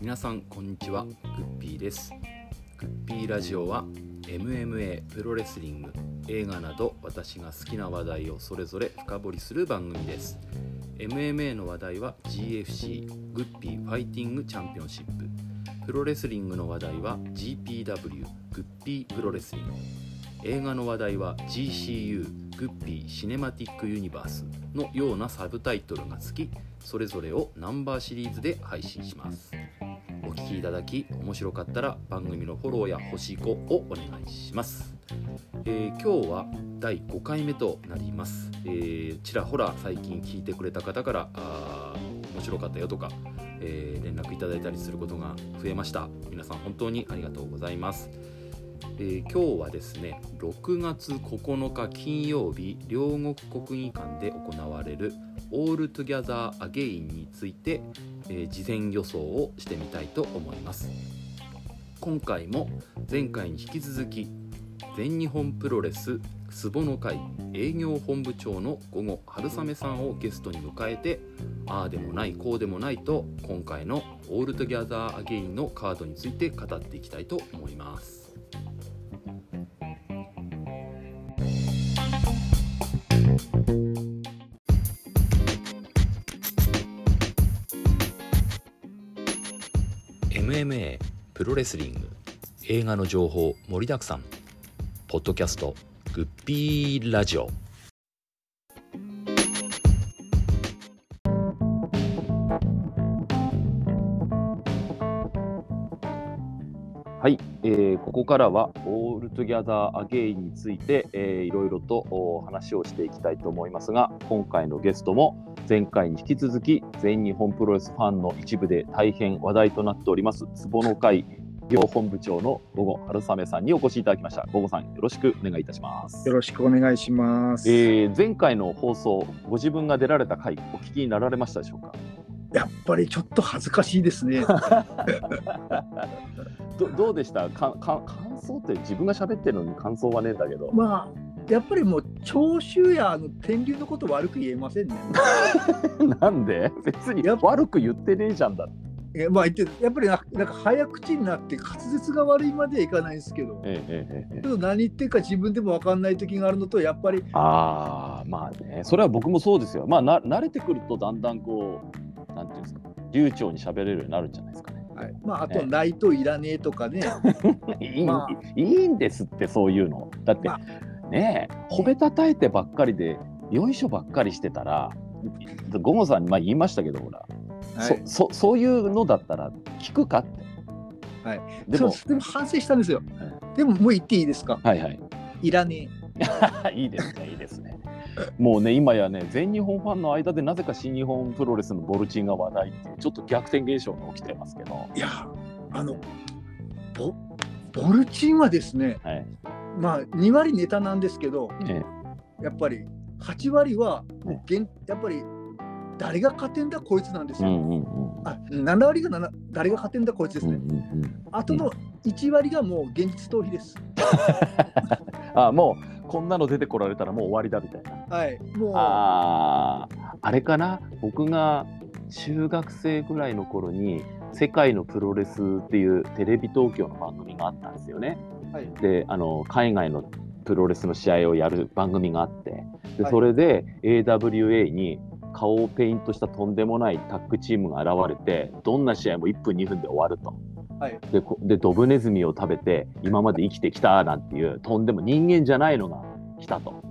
皆さんこんにちは。グッピーです。グッピーラジオは MMA プロレスリング映画など私が好きな話題をそれぞれ深掘りする番組です。MMA の話題は GFC グッピーファイティングチャンピオンシップ。プロレスリングの話題は GPW グッピープロレスリング。映画の話題は GCU グッピーシネマティックユニバースのようなサブタイトルが付きそれぞれをナンバーシリーズで配信します。お聞きいただき面白かったら番組のフォローや星5をお願いします、えー今日は第5回目となります、えーちらほら最近聞いてくれた方からあ面白かったよとか、えー連絡いただいたりすることが増えました。皆さん本当にありがとうございます。えー今日はですね6月9日金曜日両国国技館で行われる「オールトゥギャザー・アゲイン」について、えー事前予想をしてみたいと思います。今回も前回に引き続き全日本プロレススボの会営業本部長の午後春雨さんをゲストに迎えてああでもないこうでもないと今回の「 ALL TOGETHER AGAIN」のカードについて語っていきたいと思います「MMA プロレスリング映画の情報盛りだくさん」ポッドキャスト「グッピーラジオ」はい、えーここからは「 ALL TOGETHER AGAIN」について、えーいろいろとお話をしていきたいと思いますが今回のゲストも前回に引き続き全日本プロレスファンの一部で大変話題となっております坪野会業本部長の午後春雨さんにお越しいただきました。午後さんよろしくお願いいたします。よろしくお願いします。えー前回の放送ご自分が出られた回お聞きになられましたでしょうか？やっぱりちょっと恥ずかしいですね。どどうでした？かか感想って自分が喋ってるのに感想はねえんだけど。まあ、やっぱりもう長州やあの天竜のこと悪く言えませんね。なんで？別に悪く言ってねえじゃんだって。えまあ言ってやっぱりななんか早口になって滑舌が悪いまではいかないんですけど、ええええええちょっと何言ってるか自分でも分かんない時があるのとやっぱり。ああまあね。それは僕もそうですよ。まあな慣れてくるとだんだんこうなんていうんですか。流暢に喋れるようになるんじゃないですかね。はい、まああとないといらねえとかね。いい,、まいいんですってそういうの。だって、まね。え褒めたたえてばっかりでよいしょばっかりしてたらゴゴさんにまあ言いましたけどほら、はい、そそそういうのだったら聞くかって。はい、でもでも反省したんですよ。はでももう言っていいですか？はいはい。いらね いいですねいいですね。もうね今やね全日本ファンの間でなぜか新日本プロレスのボルチンが話題っていうちょっと逆転現象が起きてますけど。え。いやあのボボルチンはですねはいまあ2割ネタなんですけど、えやっぱり8割はもう現やっぱり誰が勝てんだこいつなんですよ。うんうんうんあ7割が7誰が勝てんだこいつですうんうね。んうんあとの1割がもう現実逃避です。あもうこんなの出てこられたらもう終わりだみたいなはい、もうあーあれかな？僕が中学生ぐらいの頃に「世界のプロレス」っていうテレビ東京の番組があったんですよね。はいであの海外のプロレスの試合をやる番組があってではいそれで AWA に顔をペイントしたとんでもないタッグチームが現れてどんな試合も1分2分で終わると。はいでこでドブネズミを食べて今まで生きてきたなんていうとんでも人間じゃないのが来たと。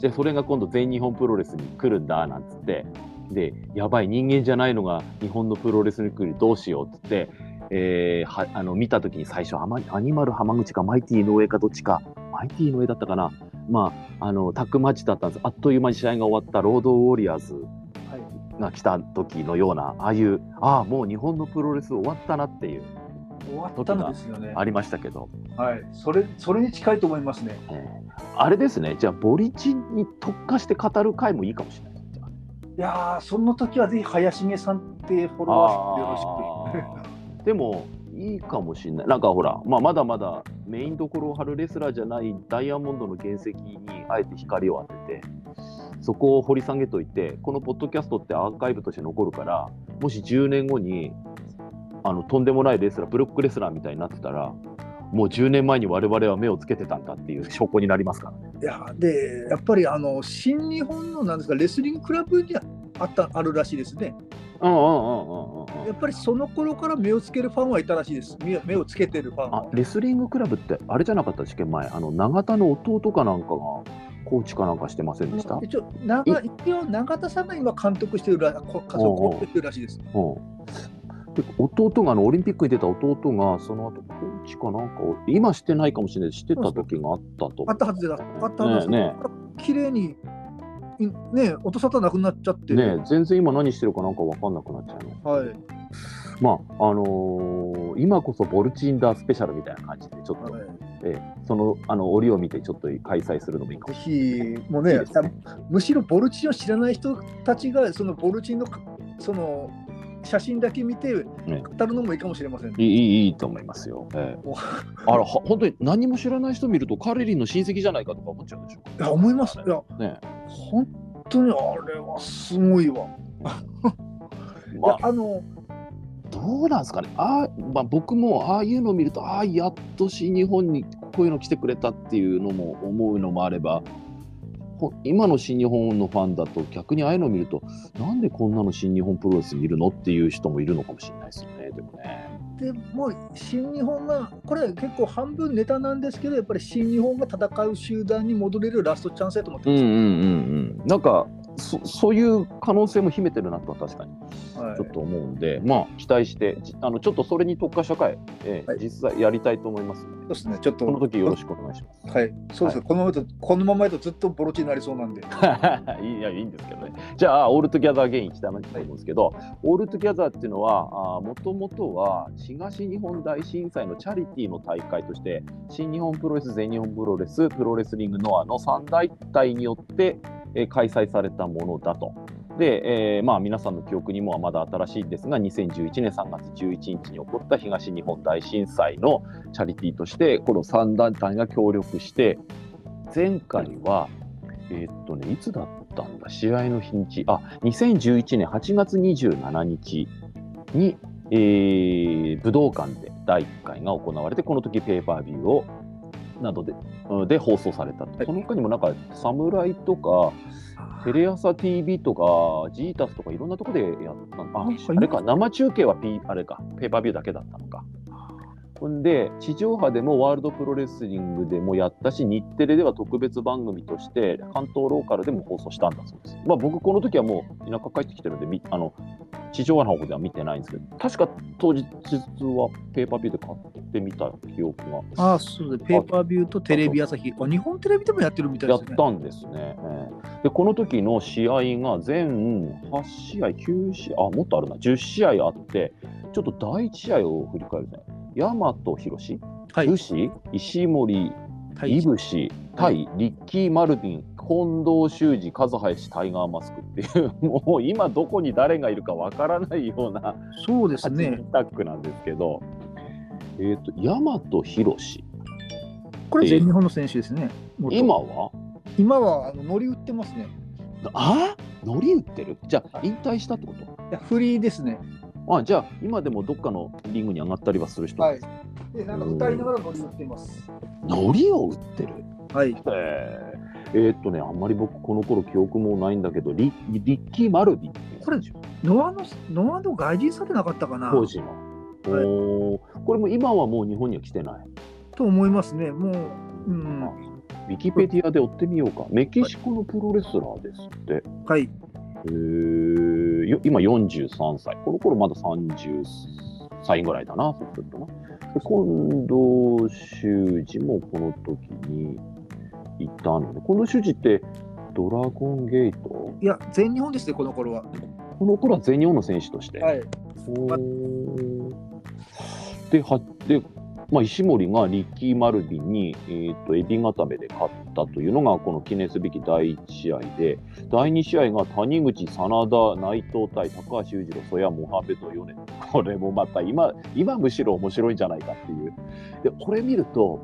でそれが今度全日本プロレスに来るんだなんつってでやばい人間じゃないのが日本のプロレスに来るどうしようっつって、えーはあの見た時に最初アニマル浜口かマイティの上かどっちか。マイティの上だったかな。まああのタッグマッチだったんです。あっという間に試合が終わったロードウォリアーズはい、が来た時のようなああいうああもう日本のプロレス終わったなっていう。終わったのですよね。ありましたけど、はい、それそれに近いと思いますね。えーあれですね。じゃあボリチンに特化して語る回もいいかもしれない。いやーその時はぜひ林毛さんってフォロワーよろしく。でもいいかもしれない。なんかほら、まあ、まだまだメインどころを張るレスラーじゃないダイヤモンドの原石にあえて光を当てて、そこを掘り下げといてこのポッドキャストってアーカイブとして残るからもし10年後にあのとんでもないレスラーブロックレスラーみたいになってたらもう10年前に我々は目をつけてたんだっていう 証拠になりますからね。いやでやっぱりあの新日本のなんですかレスリングクラブにあったあるらしいですね。うんうんうんうんうんやっぱりその頃から目をつけるファンはいたらしいです。目目をつけてるファンあは。レスリングクラブってあれじゃなかった試験前あの永田の弟かなんかがコーチかなんかしてませんでした、一応永田さんが今監督してるらこ家族をしてるらしいです。うん、で弟があのオリンピックに出た弟がその後コーチかなんかを今してないかもしれないしてた時があったとあったはずだ。あったはずねです。綺麗にいね音沙汰なくなっちゃって。ね全然今何してるかなんか分かんなくなっちゃいますはい。まああのー今こそボルチンダースペシャルみたいな感じでちょっと、はいええそのあの折を見てちょっと開催するのもいいかもぜしれないひもうねねむしろボルチンを知らない人たちがそのボルチンのかその写真だけ見てね語るのもいいかもしれませんね。いいいいと思いますよ。ええお あらは本当に何も知らない人見るとカレリンの親戚じゃないかとか思っちゃうでしょ。いや思います。いやね本当にあれはすごいわ。いまあ、やあのどうなんですかねあ、まあ、僕もああいうのを見るとああやっと新日本にこういうの来てくれたっていうのも思うのもあればほ今の新日本のファンだと逆にああいうのを見るとなんでこんなの新日本プロレスにいるのっていう人もいるのかもしれないですよねでもね。でもう新日本がこれ結構半分ネタなんですけどやっぱり新日本が戦う集団に戻れるラストチャンスだと思ってます。うんうんうんうん。なんかそそういう可能性も秘めてるなとは確かにはい。ちょっと思うんで、まあ期待してじあのちょっとそれに特化した回、えーはい。実際やりたいと思います。そうですねちょっと。この時よろしくお願いします。はい。そうですね、このままだとこのままだとずっとボルチになりそうなんで。い。やいいんですけどね。じゃあ、 ALL TOGETHER AGAIN いきたいなと思うんですけど、 ALL TOGETHER っていうのは、もともとは東日本大震災のチャリティーの大会として、新日本プロレス、全日本プロレス、プロレスリングノアの三大体によって、えー開催されたものだと。で、えーまあ、皆さんの記憶にもまだ新しいんですが、2011年3月11日に起こった東日本大震災のチャリティーとして、この3団体が協力して、前回は、えーっとね、いつだったんだ、試合の日にち、あ2011年8月27日に、えー武道館で第1回が行われて、この時ペーパービューをなどでうんで放送されたと、はい。その他にもなんか、侍とか、テレ朝 TV とか、ジータスとか、いろんなところでやったの。ああれか、生中継は、P、あれか、ペーパービューだけだったのか。ほんで、地上波でもワールドプロレスリングでもやったし、日テレでは特別番組として、関東ローカルでも放送したんだそうです。まあ、僕、この時はもう田舎帰ってきてるんで、みあの地上波の方では見てないんですけど、確か当日はペーパービューで買ってみた記憶が。ああ、そうで、ペーパービューとテレビ朝日。あ、日本テレビでもやってるみたいですね。やったんですね。ええで、この時の試合が全8試合、9試合、あ、もっとあるな、10試合あって、ちょっと第1試合を振り返るね。大和宏士、はい。武士、石森、はい。井伏、対リッキー・マルビン、近藤修二、和林、タイガーマスクっていう、もう今どこに誰がいるかわからないようなそうです8ね人。タッグなんですけど、えっ、と、大和宏士、これ全日本の選手ですね。元今は？今はあの乗り売ってますね。あ乗り売ってる？じゃあ引退したってこと？いや、フリーですね。あじゃあ今でもどっかのリングに上がったりはする人、はい。で、なんか歌いながら乗り売っています。乗りを売ってる？はい。えー、えーっとねあんまり僕この頃記憶もないんだけどリリッキー・マルビンっていうこれノアの、ノアの外人さんでなかったかな？当時の、おーこれも今はもう日本には来てないと思いますね。もう、うん。ウィキペディアで追ってみようかメキシコのプロレスラーですって、はい。えーよ今43歳。この頃まだ30歳ぐらいだなそうするとな。で近藤修二もこの時にいたので近藤修二ってドラゴンゲート？いや、全日本ですね、この頃は。この頃は全日本の選手として、はい。ではで、まあ、石森がリッキー・マルビンに、えー、とエビ固めで勝ったというのがこの記念すべき第1試合で第2試合が谷口、真田、内藤対高橋裕次郎、曽谷、モハメド、米 これもまた今今むしろ面白いんじゃないかっていうでこれ見ると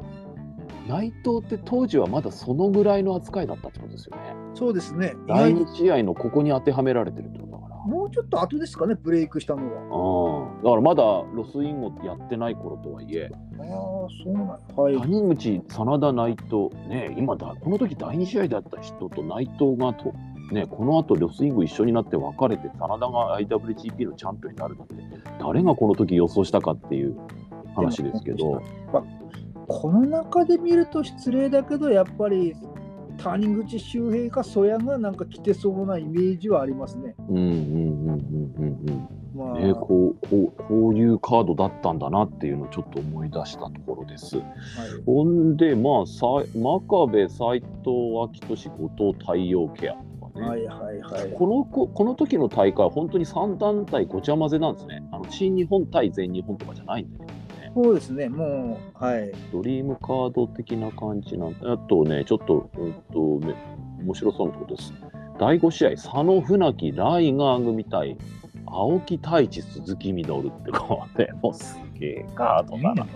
内藤って当時はまだそのぐらいの扱いだったってことですよね。そうですね。意第外に2試合のここに当てはめられてるってこと。もうちょっと後ですかね、ブレイクしたのは。うん、だからまだロスインゴやってない頃とはいえ、ああ、そうなんはい。谷口、真田、内藤、ね、今だ、この時第2試合だった人と内藤がと、ね、この後ロスインゴ一緒になって別れて、真田が IWGP のチャンピオンになるなんて、誰がこの時予想したかっていう話ですけど、まあこの中で見ると失礼だけど、やっぱり谷口周平か曽谷がなんか来てそうなイメージはありますね。うんうんうんうんうんまあうん、ね、こうこうこういうカードだったんだなっていうのをちょっと思い出したところです。はいほんで、まあ、さ真壁、斎藤、秋俊、後藤、太陽ケアとかね。はいはいはい。このここの時の大会は本当に3団体ごちゃ混ぜなんですね。あの新日本対全日本とかじゃないんでね。そうですね、もう、はい。ドリームカード的な感じなんで、あとね、ちょっと、うんと、ね、面白そうなことです。第5試合、佐野船木、ライガー組対青木太一、鈴木みのるって、こ れもすげえカードだな。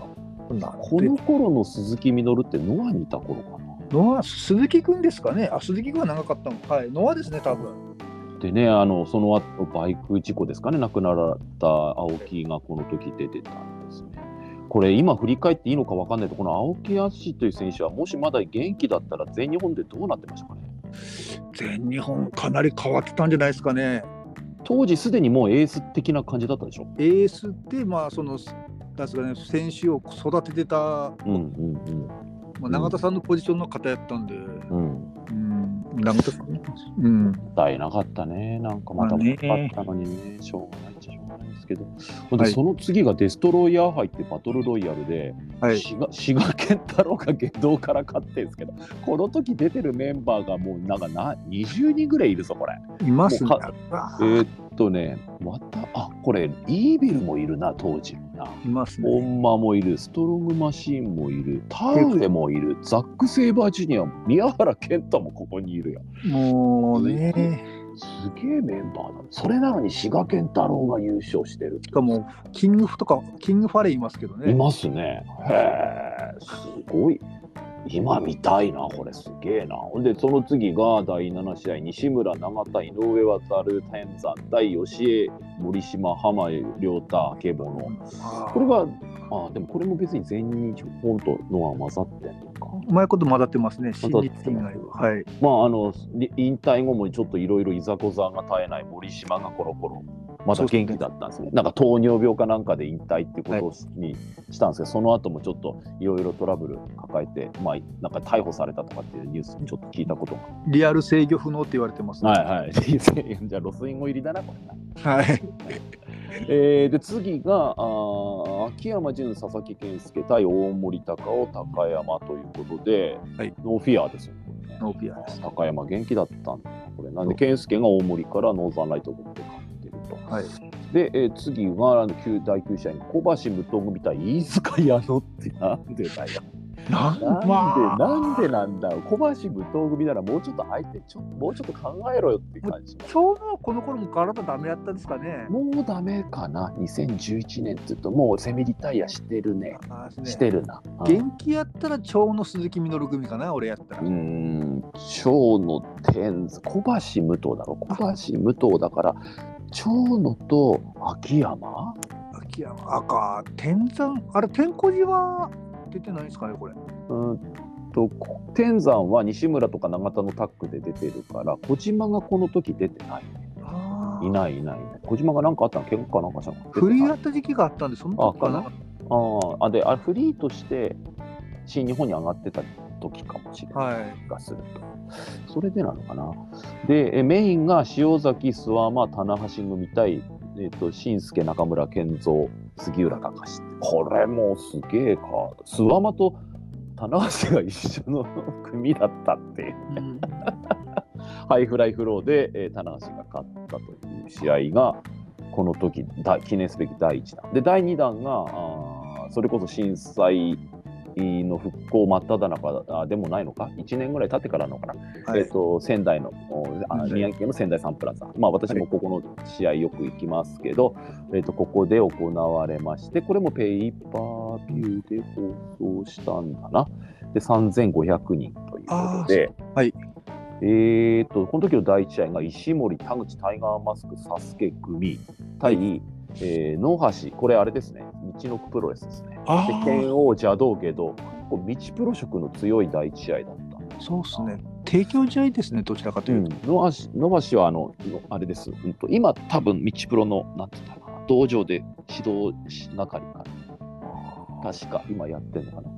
なこの頃の鈴木みのるってノアにいた頃かな。ノア、鈴木くんですかね？あ、鈴木くんは長かったのはい。ノアですね、多分。でね、あのその後バイク事故ですかね、亡くなられた青木がこの時出てたんですね。これ、今振り返っていいのか分かんないと、この青木淳という選手は、もしまだ元気だったら、全日本でどうなってましたかね？全日本かなり変わってたんじゃないですかね。当時、すでにもうエース的な感じだったでしょ？エースって、まあ、その、なんですかね、選手を育ててた、うんうんまあ、永田さんのポジションの方やったんで、うん。うん。うん、永田さんね。うん。絶えなかったね、なんかまだまあねもかったのにね、しょうがないっちゃしょうがないけど、はいその次がデストロイヤー杯ってバトルロイヤルで、はい。志賀健太郎が下道から勝ってるんですけど、この時出てるメンバーがもうなんかな20人ぐらいいるぞ、これ。いますね。えーっとね、また、あこれ、イービルもいるな、当時のな。いますホね。ンマもいる、ストロングマシーンもいる、タウエもいる、ザック・セイバージュニア、宮原健太もここにいるよ。もうね、すげえメンバーだ。それなのに志賀健太郎が優勝してる。しかも、キングフとか、キングファレーいますけどね。いますね。へえ、すごい。今見たいな、これすげえな。ほんで、その次が第7試合、西村、永田、井上航、天山、大吉江、森島、浜井、亮太、あけぼの。あーこれは、あでもこれも別に全日本とのは混ざってんの？か。うまいこと混ざってますね、新日以外は。はい。まあ、あの、り引退後もちょっといろいろいざこざが絶えない森島がコロコロ、また元気だったんですね。なんか糖尿病かなんかで引退っていうことをしにしたんですけど、その後もちょっといろいろトラブル抱えて、まあ、なんか逮捕されたとかっていうニュースもちょっと聞いたことが。リアル制御不能って言われてますね。はいはい。じゃあ、ロスインゴ入りだな、これな。はい。えーで、次が、あー秋山準、佐々木健介対大森隆男、高山ということで、はいノーフィアですよ、これね。 NO FEAR です。高山元気だったんだこれなんで健介が大森からノーザンライトを持って勝ってるとはい。で、えー次はあの旧第9試合に小橋武藤組対飯塚矢野ってなんでだよなんなんで、まあ、なんでなんだよ小橋武藤組ならもうちょっと相手ちょもうちょっと考えろよっていう感じ。ちょうどこの頃も体ダメやったんですかね。もうダメかな。2011年って言うともうセミリタイアしてるね。ね。してるな、うん。元気やったら蝶の鈴木みのる組かな、俺やったら。うーん、蝶野天小橋武藤だろ。小橋武藤だから、蝶野と秋山？秋山、赤、天山、あれ、天候寺は出てないんですかね、これ。うーんと、天山は西村とか永田のタッグで出てるから、小島がこの時出てない。あーいないいない。小島が何かあったの？喧嘩かなんかしたのフリーやあった時期があったんで、その時かな。あーあ、で、あフリーとして新日本に上がってた時かもしれない。はい。気がすると。それでなのかな？で、えメインが潮崎、諏訪魔、棚橋組対、えっ、と、新助、中村健三、杉浦隆。これもすげえか。諏訪魔と棚橋が一緒の組だったっていう。うんハイフライフローで、えー棚橋が勝ったという試合が、この時だ記念すべき第1弾。で、第2弾が、あーそれこそ震災の復興真っ只中あでもないのか、1年ぐらい経ってからなのかな、はい。えっと仙台の宮城県の仙台サンプラザ、まあ、私もここの試合よく行きますけど、えっとここで行われまして、これもペイパービューで放送したんだな。で3500人ということで、はい。えー、とこの時の第一試合が石森、田口、タイガーマスク、サスケ組対、えー、野橋、これあれですね、道のくプロレスですね。あで剣王、邪道、下道、こう道プロ色の強い第一試合だった。そうですね。提供試合ですね、どちらかというと。野橋野橋はあののあれです、うんと、今、多分道プロのなんて言ったかな道場で指導し係かな、確か今やってるのかな。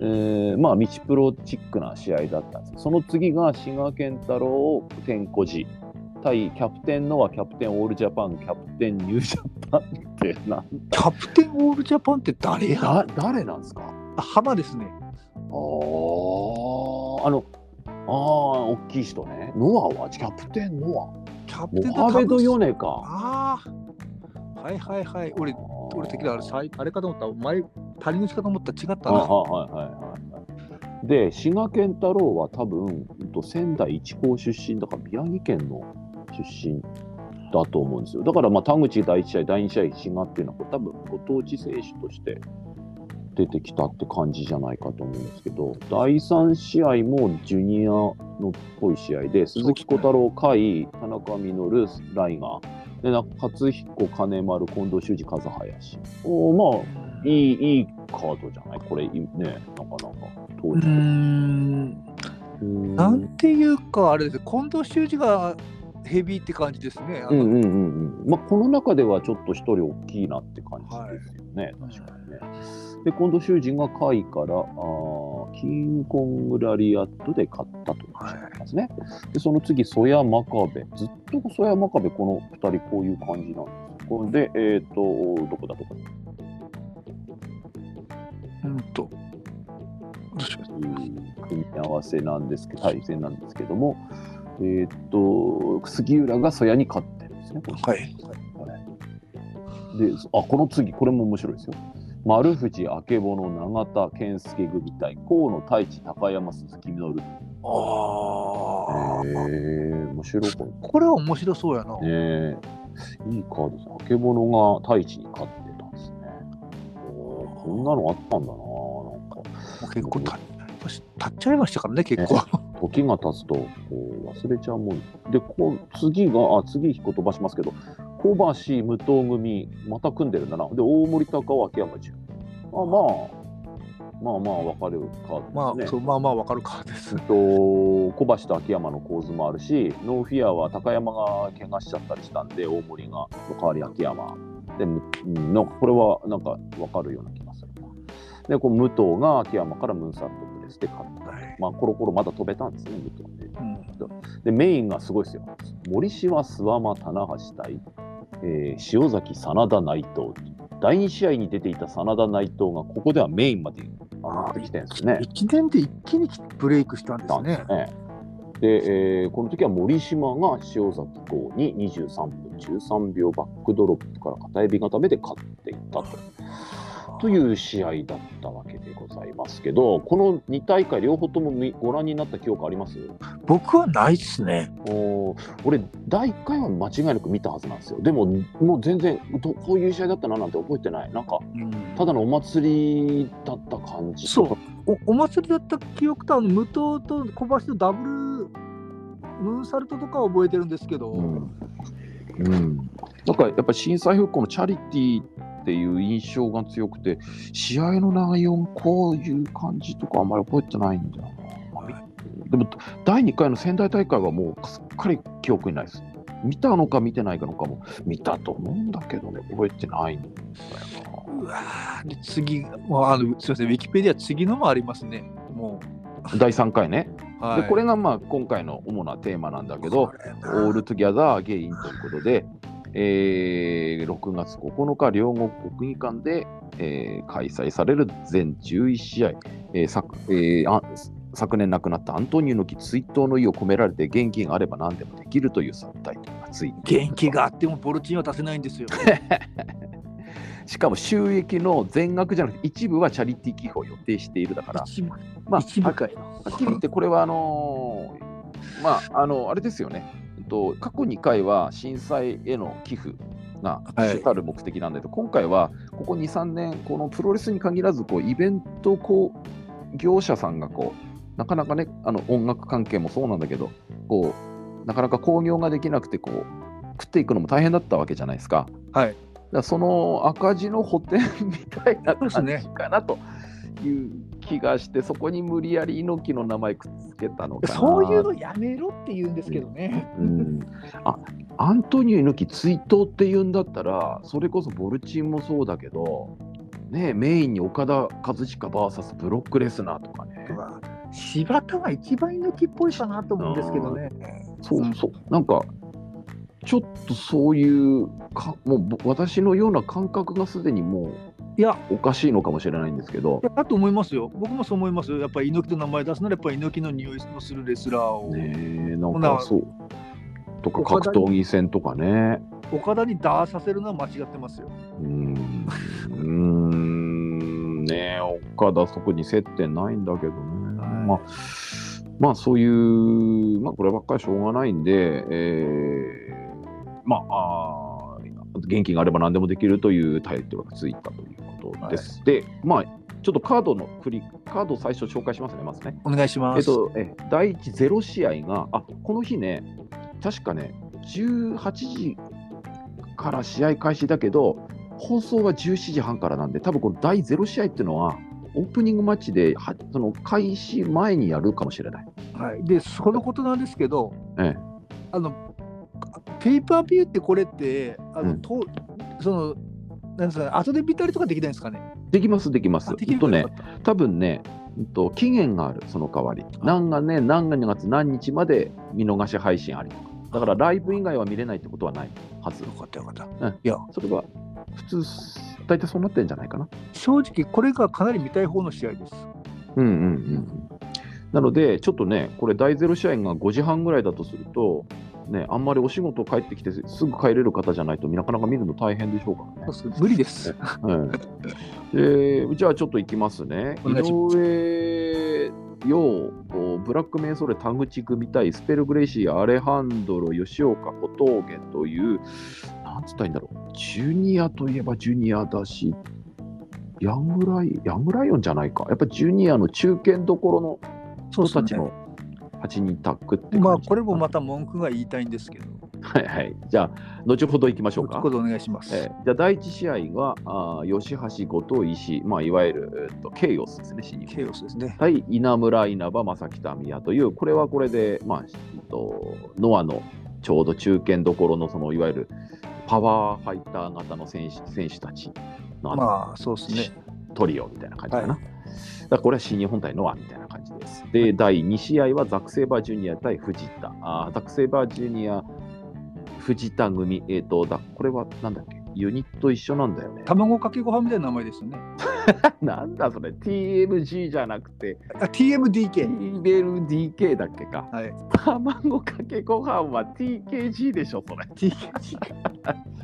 えーまあ、道プロチックな試合だったんですその次が滋賀健太郎、天小寺対キャプテンノア、キャプテンオールジャパン、キャプテンニュージャパンってなんキャプテンオールジャパンって誰や？だ誰なんですか？あ浜ですね。あーあの、ああ、大きい人ね。ノアは？キャプテンノア？キャプテンモハメド・ヨネ。ネか。ああ。はいはいはい。俺、俺的にあれあれかと思った。前、谷口かと思ったら違ったあな。はいはいはいはい。で、滋賀健太郎は多分、仙台一高出身だから宮城県の出身だと思うんですよ。だからまあ田口第1試合、第2試合、滋賀っていうのはこれ多分ご当地選手として出てきたって感じじゃないかと思うんですけど、第3試合もジュニアのっぽい試合で、鈴木小太郎、甲斐、田中稔、ライガー、でな勝彦、金丸、近藤修二、風林。おまあいい、いいカードじゃない？これ、ね、なかなか。当時うーん。なんていうか、あれです近藤修二がヘビーって感じですね。うんうんうんうん。まあ、この中ではちょっと一人大きいなって感じですよね、確かにね。で、近藤修二が下位から、あーキンコングラリアットで勝ったという話になりますね。で、その次、曽谷真壁。ずっと曽谷真壁、この二人こういう感じなんです。これで、えっ、と、どこだ、どこだ。うんと。組み合わせなんですけど、対戦なんですけども、えっ、と、杉浦が曽谷に勝ってるんですね。このはい。で、あ、この次、これも面白いですよ。丸藤、明けぼの、永田、健介組対、河野、太一、高山、鈴木みのる。ああ。へえ、面白い。これは面白そうやな。ねえいいカードです。明けぼのが太一に勝ってたんですね。こんなのあったんだな、なんか。結構た、やっぱし経っちゃいましたからね、結構。時が経つとこう忘れちゃうもん。でこう次があ次引っこ飛ばしますけど小橋武藤組また組んでるんだな。で大森高尾秋山純あまあまあまあ分かるカーまあ、そうまあまあわかるかです。と小橋と秋山の構図もあるしノーフィアは高山が怪我しちゃったりしたんで大森がの代わり秋山。でむうんなんかこれはなんか分かるような気がするな。でこう武藤が秋山からムーンサルトで勝ったはいまあ、コロコロまだ飛べたんですね。うんで、メインがすごいですよ。森島、諏訪間、棚橋対、えー塩崎、真田、内藤。第2試合に出ていた真田、内藤が、ここではメインまで上がってきてるんですね。1年で一気にブレイクしたんですね。ねで、えーこの時は森島が塩崎号に23分13秒バックドロップから片指固めで勝っていったと。という試合だったわけでございますけど、この2大会両方とも見ご覧になった記憶あります？僕はないっすね。おー俺、第1回は間違いなく見たはずなんですよ。でも、もう全然ど、こういう試合だったななんて覚えてない。なんか、ただのお祭りだった感じ。そうおお祭りだった記憶とあの武藤と小橋のダブルムーンサルトとかは覚えてるんですけど、うん。うん。なんか、やっぱり震災復興のチャリティーっていう印象が強くて、試合の内容もこういう感じとかあんまり覚えてないんだよな。でも、第2回の仙台大会はもうすっかり記憶にないです。見たのか見てないかのかも。見たと思うんだけどね、覚えてないんだようわー。で次もうあのすみません。ウィキペディア次のもありますね。もな。第3回ね。う、はい、でこれがまあ今回の主なテーマなんだけど ALL TOGETHER AGAIN ということで、えー6月9日、両国国技館で、えー開催される全11試合、えー昨えーあ昨年亡くなったアントニオ猪木追悼の意を込められて元気があれば何でもできるというサブタイトルがついて元気があってもボルチンは出せないんですよ。しかも収益の全額じゃなくて一部はチャリティー寄付を予定しているだから、一部まあ。はっきり言って、これはあのーまあ、あのあれですよね、と、過去2回は震災への寄付がはい。主たる目的なんだけど、今回はここ2、3年、このプロレスに限らずこう、イベントこう業者さんがこうなかなかねあの音楽関係もそうなんだけどこうなかなか興行ができなくてこう食っていくのも大変だったわけじゃないですか。はい。だその赤字の補填みたいな感じかなという気がしてそこに無理やり猪木の名前くっつけたのかな。そういうのやめろって言うんですけどね。うん、あアントニオ猪木追悼って言うんだったらそれこそボルチンもそうだけど、ね、メインに岡田和親 VS ブロックレスナーとかね柴田が一番猪木っぽいかなと思うんですけどね。そうそうなんかちょっとそういうかもうぼ私のような感覚がすでにもいや、うおかしいのかもしれないんですけど、だと思いますよ。僕もそう思いますよ。やっぱり猪木と名前出すならやっぱり猪木の匂いのするレスラーを、ねえなんかそう。とか格闘技戦とかね。岡田にダーさせるのは間違ってますよ。うーん。うーん。ねえ岡田そこに接点ないんだけどね、はい。まあまあそういうまあこればっかりしょうがないんで、えーまああー元気があれば何でもできるというタイトルがついたということです、でまあちょっとカードの振りカードを最初紹介しますねまずね。お願いします。えっと、え第1ゼロ試合が、あこの日ね、確かね、18時から試合開始だけど、放送は17時半からなんで、多分この第0試合っていうのは、オープニングマッチではその開始前にやるかもしれない。はい、で、そのことなんですけど、ええ。あのペーパービューってこれって、あの、うんとその、なんですかね、後で見たりとかできないんですかね？できます、できますあ。でえっとね多分ね、うんと期限がある、その代わり。何がね、何月何日まで見逃し配信ありとか。だからライブ以外は見れないってことはないはず。よかったよかった。うんいや、それは普通、大体そうなってんじゃないかな。正直、これがかなり見たい方の試合です。うんうんうん。なので、ちょっとね、これ、第0試合が5時半ぐらいだとすると、ね、あんまりお仕事帰ってきてすぐ帰れる方じゃないとなかなか見るの大変でしょうからね。そうです無理です。うんでじゃあちょっといきますね。井上陽、ブラックメンソーレ田口組対スペルグレイシー、アレハンドロ、吉岡小峠という、なんつったらいいんだろう、ジュニアといえばジュニアだし、ヤングライヤングライオンじゃないか、やっぱジュニアの中堅どころの人たちの8人タッグってまあ、これもまた文句が言いたいんですけど、はいはい。じゃあ、後ほど行きましょうかこ。こでお願いします。えーじゃあ第1試合があー吉橋、後藤、石井、まあ、いわゆる、えーとケイオスですね、新ケイオスですね。対稲村、稲葉、正木民也という、これはこれで、まあえっと、ノアのちょうど中堅どころのそのいわゆるパワーファイター型の選手選手たちのまあ、そうですね。トリオみたいな感じかな。はだこれは新日本対ノアみたいな感じです。で、第2試合はザック・セイバージュニア対藤田。あーザック・セイバージュニア、藤田組。えっ、とだ、これはなんだっけ？ユニット一緒なんだよね。卵かけご飯みたいな名前ですよね。なんだそれ ?TMG じゃなくて、あ TMDK。TBLDK だっけか。はい。卵かけご飯は TKG でしょ、それ。TKG。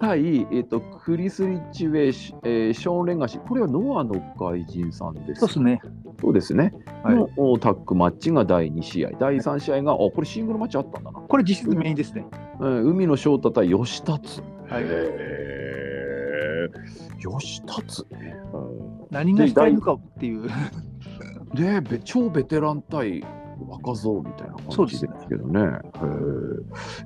対、えっ、と、クリス・リッチウェイシ、えーショーン・レンガシー。これはノアの外人さんです。そうですね。そうですね。はいのおタッグマッチが第2試合。第3試合が、あ、これシングルマッチあったんだな。これ実質メインですね。うん、海野翔太対吉達。はいへー吉達？ね。何がしたいのかっていう。で、べ超ベテラン対若造みたいな感じですけどね。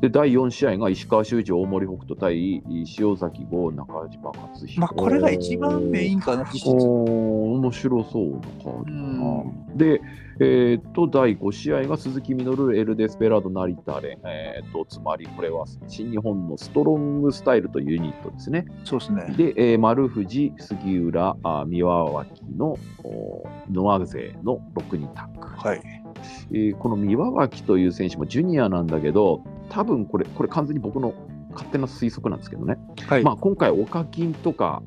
で、第4試合が石川修司、大森北斗対塩崎豪、中島克彦。まあ、これが一番メインかな。おー面白そうな感うじだな。ん。で、えー、と第5試合が鈴木みのる、エル・デスペラード、成田連、えー、とつまりこれは新日本のストロングスタイルというユニットですね。そうですね。で、えー丸藤、杉浦、あ三輪脇のおノア勢の6人タッグ。はい。えーこの三輪脇という選手もジュニアなんだけど、多分これ、これ完全に僕の勝手な推測なんですけどね。はい。まあ、今回、オカキンとか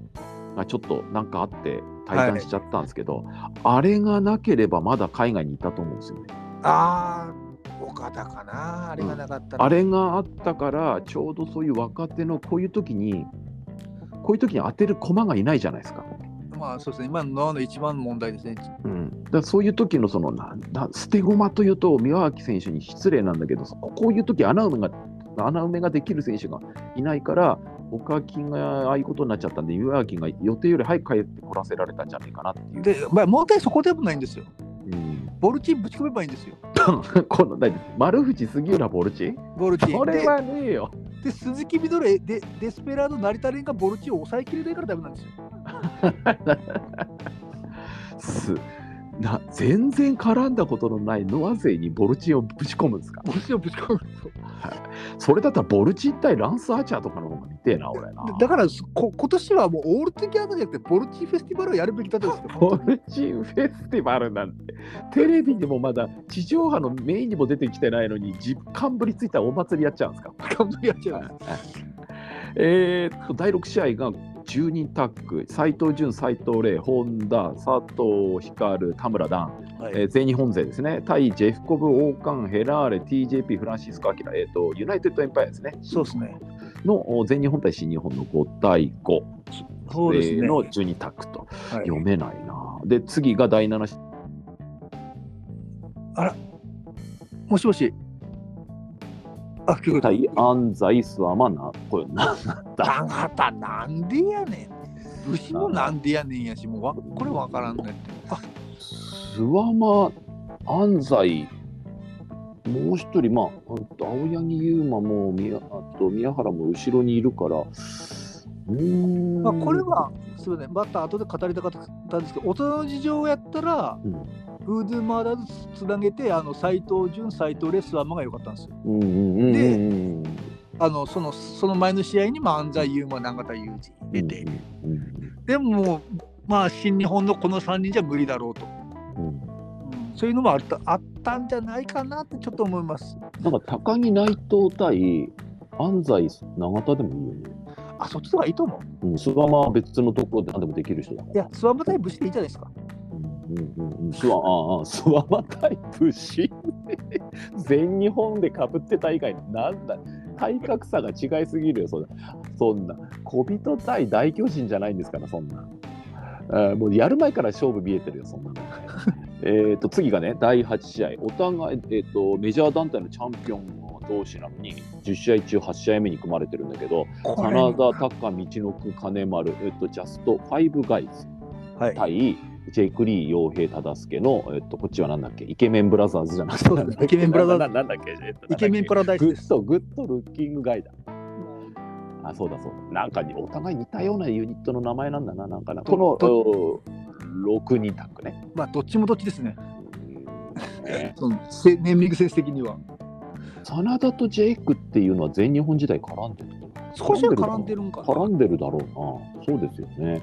がちょっとなんかあって、退団しちゃったんですけど、あれがなければまだ海外にいたと思うんですよね。ああ、岡田かな。あれがなかったら。あれがあったから、ちょうどそういう若手のこういう時に、こういう時に当てる駒がいないじゃないですか。まあ、そうですね。今のの一番の問題ですね。うん、だそういう時のそのなんだ捨て駒というと宮脇選手に失礼なんだけどここういう時穴埋めが穴埋めができる選手がいないから岡金がああいうことになっちゃったんで、岩垣が予定より早く帰ってこらせられたんじゃないかなっていう。で、まあ、問題そこでもないんですよ。うん、ボルチぶち込めばいいんですよ。この何丸藤杉浦ボルチ？ボルチ。それはねえよ。で鈴木みのるでデスペラード成田蓮がボルチを抑えきれないからダメなんですよ。すな全然絡んだことのないノア勢にボルチをぶち込むんですか？ボルチをぶち込むんですよ。それだったらボルチ対ランス・アーチャーとかの方が見てえな、俺な。だからこ今年はもう ALL TOGETHER じゃなくてボルチフェスティバルをやるべきだったんですよ。ボルチフェスティバルなんて、テレビでもまだ地上波のメインにも出てきてないのに、実感ぶりついたお祭りやっちゃうんですか？頑張りやっちゃう。えーっと、第6試合が10人タッグ、斉藤潤、斉藤麗、本田、佐藤光、田村段、はいえー全日本勢ですね、対ジェフコブ、王冠、ヘラーレ、TJP、フランシスコ・アキラ、えーっと、ユナイテッド・エンパイアですね、そうですね。のお全日本対新日本の5対5、そうですね。えーの12タッグと、はい読めないな。で、次が第7試もしもし。対安西スワマナ、これな、長畑なんでやねん。牛もなんでやねんやし、もうわこれわからんねって。あスワマ、安西、もう一人、まあ、青柳優馬も宮あと宮原も後ろにいるから、うーん。まあ、これは、すみません、また後で語りたかったんですけど、大人の事情やったら、うん、フードゥーマーダーズつなげて、あの斎藤潤、斎藤レスワーマが良かったんですよ。うんうんうんうんでうんあのそのその前の試合にも安西優馬、永田裕二出て、うんうんでもまあ、新日本のこの3人じゃ無理だろうと、うんうんそういうのもあったあったんじゃないかなってちょっと思います。なんか高木内藤対安西永田でもいいよね。あ、そっちの方がいいと思う。うん、スワマは別のところで何でもできる人だから。いや、スワンバ対武士でいいじゃないですか。うんうんうん。うん、スワああスワマタイプし全日本でかぶってた以外なんだ？体格差が違いすぎるよそんな。そんな。小人対大巨人じゃないんですからそんな。もうやる前から勝負見えてるよそんなの。えーと次がね第8試合。お互い、えー、とメジャー団体のチャンピオン同士なのに10試合中8試合目に組まれてるんだけど真田、タカ、道のく、金丸、えっと、 Just Five Guys はい。対、ジェイク・リー、傭兵、忠助の、えっと、こっちはなんだっけ、イケメンブラザーズじゃなくて、イケメンブラザーズなんだっけ、えっとイケメンパラダイス。 Good、Good Looking Guy だ。あ、そうだそうだ。なんかにお互い似たようなユニットの名前なんだな、なんかな。このとお6人タッグね。まあ、どっちもどっちですね。うんね そのせネーミングセンス的には。真田とジェイクっていうのは全日本時代絡んでる少しは絡んでるんかな。絡んでるだろうな。そうですよね。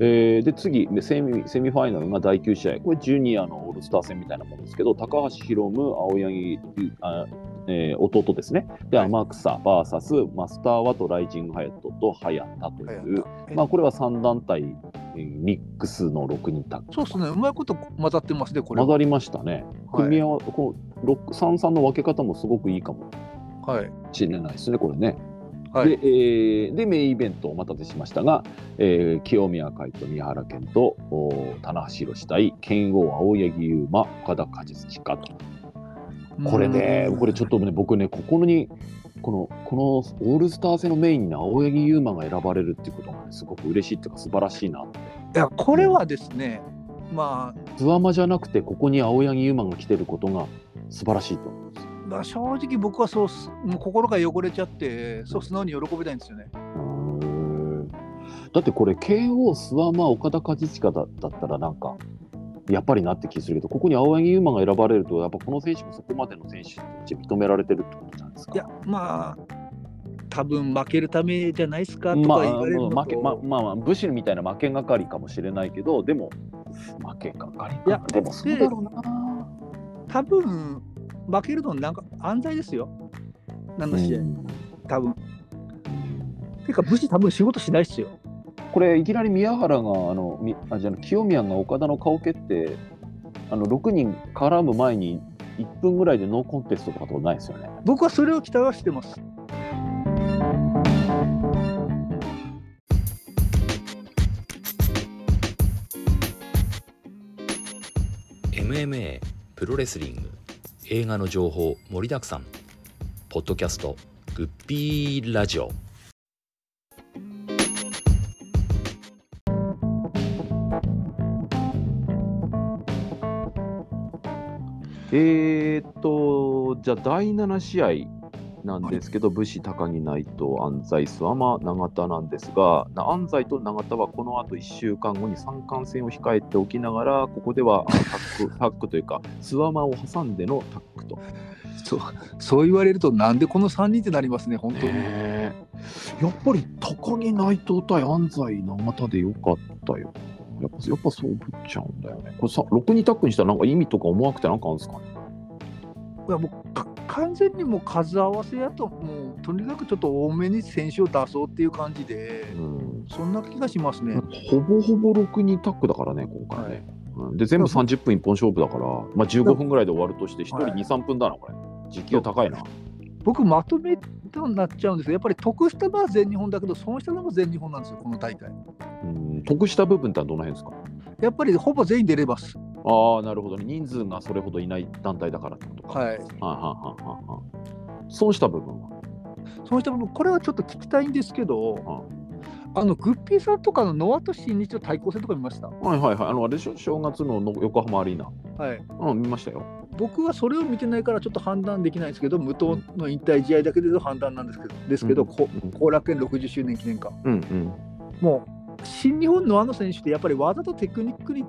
えーで次セミ、セミファイナルが第9試合、これジュニアのオールスター戦みたいなものですけど、高橋宏夢、青柳、あえー弟ですね、ではい天草 VS マスターワトライジングハヤトと早田という、まあ、これは3団体、えーミックスの6人タッグ。そうですね、うまいこと混ざってますね、これは。混ざりましたね。はい組み合わこう6 3、3の分け方もすごくいいかもはい。しれないですね、これね。はい。でえーでメインイベントお待たせしましたが、えー清宮海斗宮原健と棚橋宏対剣王青柳優馬岡田果実親と。これねこれちょっとね僕ねここにこのこのオールスター戦のメインにね青柳優馬が選ばれるっていうことが、ね、すごく嬉しいっていうか素晴らしいなって。いや、これはですね、まズワマじゃなくてここに青柳優馬が来てることが素晴らしいと思うんですまあ、正直僕はそうす、もう心が汚れちゃって、そう素直に喜びたいんですよね。だってこれ慶応諏訪間岡田和親だだったらなんかやっぱりなって気するけどここに青柳優馬が選ばれるとやっぱこの選手もそこまでの選手として認められてるってことなんですか。いや、まあ、多分負けるためじゃないですかとまあか言われるのと、負けままあまあ武士みたいな負けがかりかもしれないけどでも負けがか。りかいやでもそうだろうな。多分負けるのなんか安西ですよ。何の試合、うん多分。ていうか、武士多分仕事しないっすよ。これいきなり宮原があのみあじゃあ清宮が岡田の顔蹴ってあの6人絡む前に1分ぐらいでノーコンテストとかとないですよね。僕はそれを期待はしてます。MMA プロレスリング映画の情報盛りだくさん。ポッドキャストグッピーラジオ。えー、っとじゃあ第7試合なんですけど、武士、高木、内藤、安西、諏訪間、永田なんですが、な安西と永田はこの後1週間後に三冠戦を控えておきながら、ここではあタック タックというか、諏訪間を挟んでのタックと。そうそう言われると、なんでこの3人ってなりますね、本当に。ねえやっぱり高木、内藤対安西、永田でよかったよ。やっぱやっぱそう思っちゃうんだよね。これさ6にタックにしたらなんか意味とか思わなくてなんかあるんですかね。いやもうか完全にもう数合わせやと、もうとにかくちょっと多めに選手を出そうっていう感じで、うんそんな気がしますね。ほぼほぼ6にタックだからね、今回ね。うんで、全部30分一本勝負だから、まあ、15分ぐらいで終わるとして、1人はい2、3分だな、これ。時給高いな。僕、まとめとなっちゃうんですけど、やっぱり得したのは全日本だけど、損したのも全日本なんですよ、この大会。うん、得した部分ってのはどの辺ですか？やっぱりほぼ全員出れます。ああ、なるほどね。人数がそれほどいない団体だからってことか。はい。はいはいはいはいはい。損した部分は？そうした部分、これはちょっと聞きたいんですけど、あのグッピーさんとかのノアと新日の対抗戦とか見ました、はいはいはい。あの、あれでしょ、正月のの横浜アリーナ。はい、うん、見ましたよ。僕はそれを見てないからちょっと判断できないんですけど、無党の引退試合だけでの判断なんですけど、ですけど、うんこうん後楽園60周年記念館、うんうん。もう新日本のあの選手ってやっぱり技とテクニックに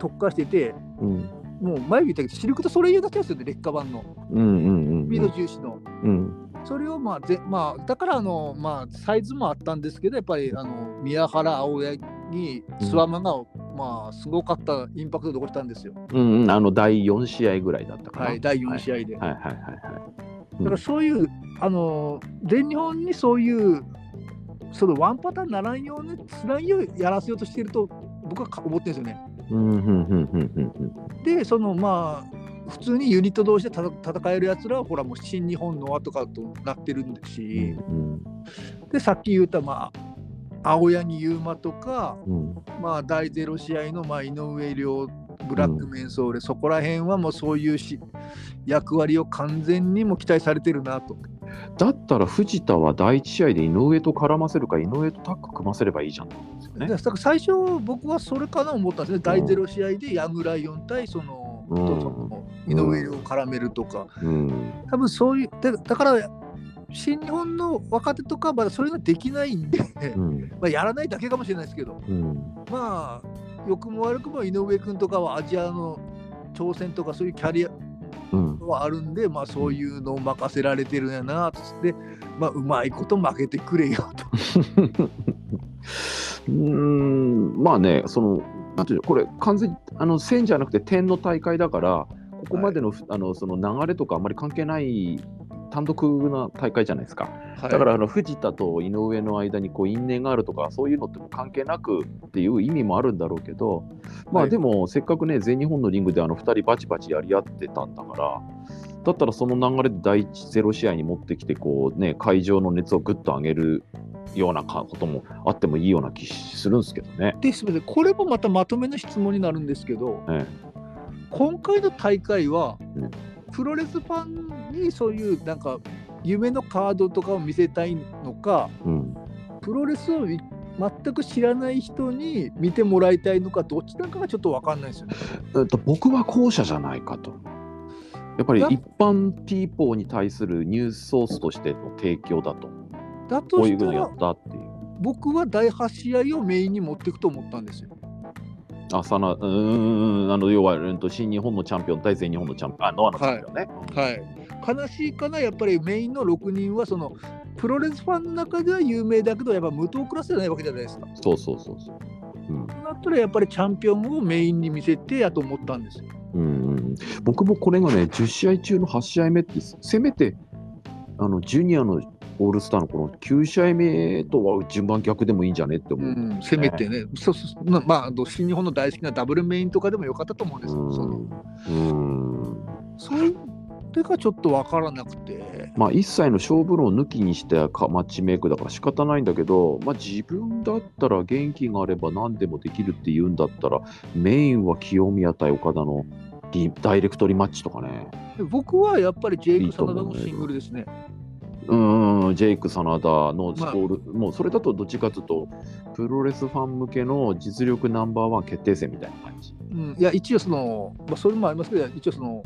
特化してて、うんもう前言ったけど、シルクとそれ言うだけですよね、劣化版の、うんうんうんスピード重視の。うんそれをまあぜ、まあ、だからあの、まあ、サイズもあったんですけど、やっぱりあの宮原、青柳、諏訪間が、まあ、すごかったインパクトで残したんですよ、うんうん。あの、第4試合ぐらいだったかな。はい、第4試合で。はいはいはいはい。だからそういう、あの全日本にそういう、そのワンパターンならんように、つなぎをやらせようとしていると、僕はか思ってるんですよね。うんうんうんうんうんうん。で、そのまあ、普通にユニット同士で戦えるやつらは、ほら、もう新日本の輪とかとなってるんですし、うんで、さっき言った、まあ、青柳優馬とか、うんまあ、第0試合のまあ井上涼、ブラックメンソーレ、そこら辺はもうそういうし役割を完全にも期待されてるなと。だったら藤田は第一試合で井上と絡ませるか井上とタッグ組ませればいいじゃんね。だ。から最初、僕はそれかなと思ったんですね、第0試合でヤングライオン対その、うん。井上涼を絡めるとか、うん。多分そういう、だだから、新日本の若手とかはまだそれができないんで、うん。まあやらないだけかもしれないですけど、うん。まあ、良くも悪くも井上君とかはアジアの挑戦とかそういうキャリアうん。はあるんで、まあ、そういうのを任せられてるんやなと。って、まあ、うまいこと負けてくれよと。うーんまあね、その、なんていうの、これ、完全にあの線じゃなくて点の大会だから、ここまでの,、あのその流れとかあんまり関係ない単独な大会じゃないですか。だからあの藤田と井上の間にこう因縁があるとかそういうのっても関係なくっていう意味もあるんだろうけど、まはい。あでもせっかくね全日本のリングであの2人バチバチやり合ってたんだからだったらその流れで第一ゼロ試合に持ってきてこうね会場の熱をぐっと上げるようなかこともあってもいいような気するんですけどね。ですので、これもまたまとめの質問になるんですけど、え今回の大会は、うんプロレスファンにそういうなんか夢のカードとかを見せたいのか、えうんプロレスをい全く知らない人に見てもらいたいのか、どっちなんかがちょっと分かんないですよね。えっと、僕は後者じゃないかと。やっぱりだ一般ピーポーに対するニュースソースとしての提供だと。だことういうしたらのやっ、たっていう。僕は第8試合をメインに持っていくと思ったんですよ。あ、さな、うーん、あの、要は、うんと、新日本のチャンピオン対全日本のチャンピオン、あ、ノアのチャンピオンね。はい、悲しいかな、やっぱりメインの6人はそのプロレスファンの中では有名だけど、やっぱ無党クラスじゃないわけじゃないですか。そうそうそうそう。うん。だったらやっぱりチャンピオンをメインに見せてやと思ったんですよ。うんうん、僕もこれがね、10試合中の8試合目って、せめてあのジュニアのオールスターのこの9試合目とは順番逆でもいいんじゃねって思う。うん、せめてね、そうそうままあ、新日本の大好きなダブルメインとかでもよかったと思うんですよ。そのうん。それがちょっと分からなくて。まあ、一切の勝負論を抜きにしてかマッチメイクだから仕方ないんだけど、まあ、自分だったら元気があれば何でもできるって言うんだったらメインは清宮対岡田のリダイレクトリマッチとかね僕はやっぱりジェイク・サナダのシングルですね。うんうん、ジェイク・真田のスコール、もうそれだとどっちかというと、プロレスファン向けの実力ナンバーワン決定戦みたいな感じ。うん、いや一応その、まあ、それもありますけど一応その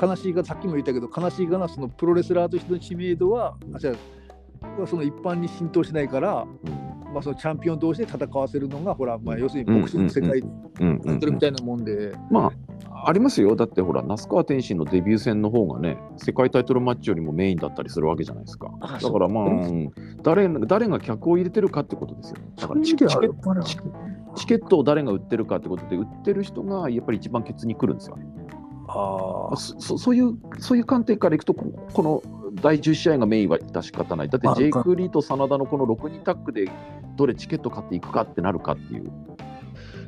悲しいがさっきも言ったけど悲しいがなそのプロレスラーとしての知名度はあじゃあその一般に浸透しないから、うんまあ、そのチャンピオン同士で戦わせるのがほら、まあ、要するにボクシングの世界うんうんやってるみたいなもんで、まあ、ありますよ。だってほら、那須川天心のデビュー戦の方がね、世界タイトルマッチよりもメインだったりするわけじゃないですか。あだからまあ、うん誰誰が客を入れてるかってことですよ。だからチケチケチケチケットを誰が売ってるかってことで、売ってる人がやっぱり一番ケツに来るんですよね。ああそそそういうそういう観点からいくと、ここの第10試合がメインは致し方ない。だってあジェイク・リーと真田のこの6人タッグでどれチケット買っていくかってなるかっていう。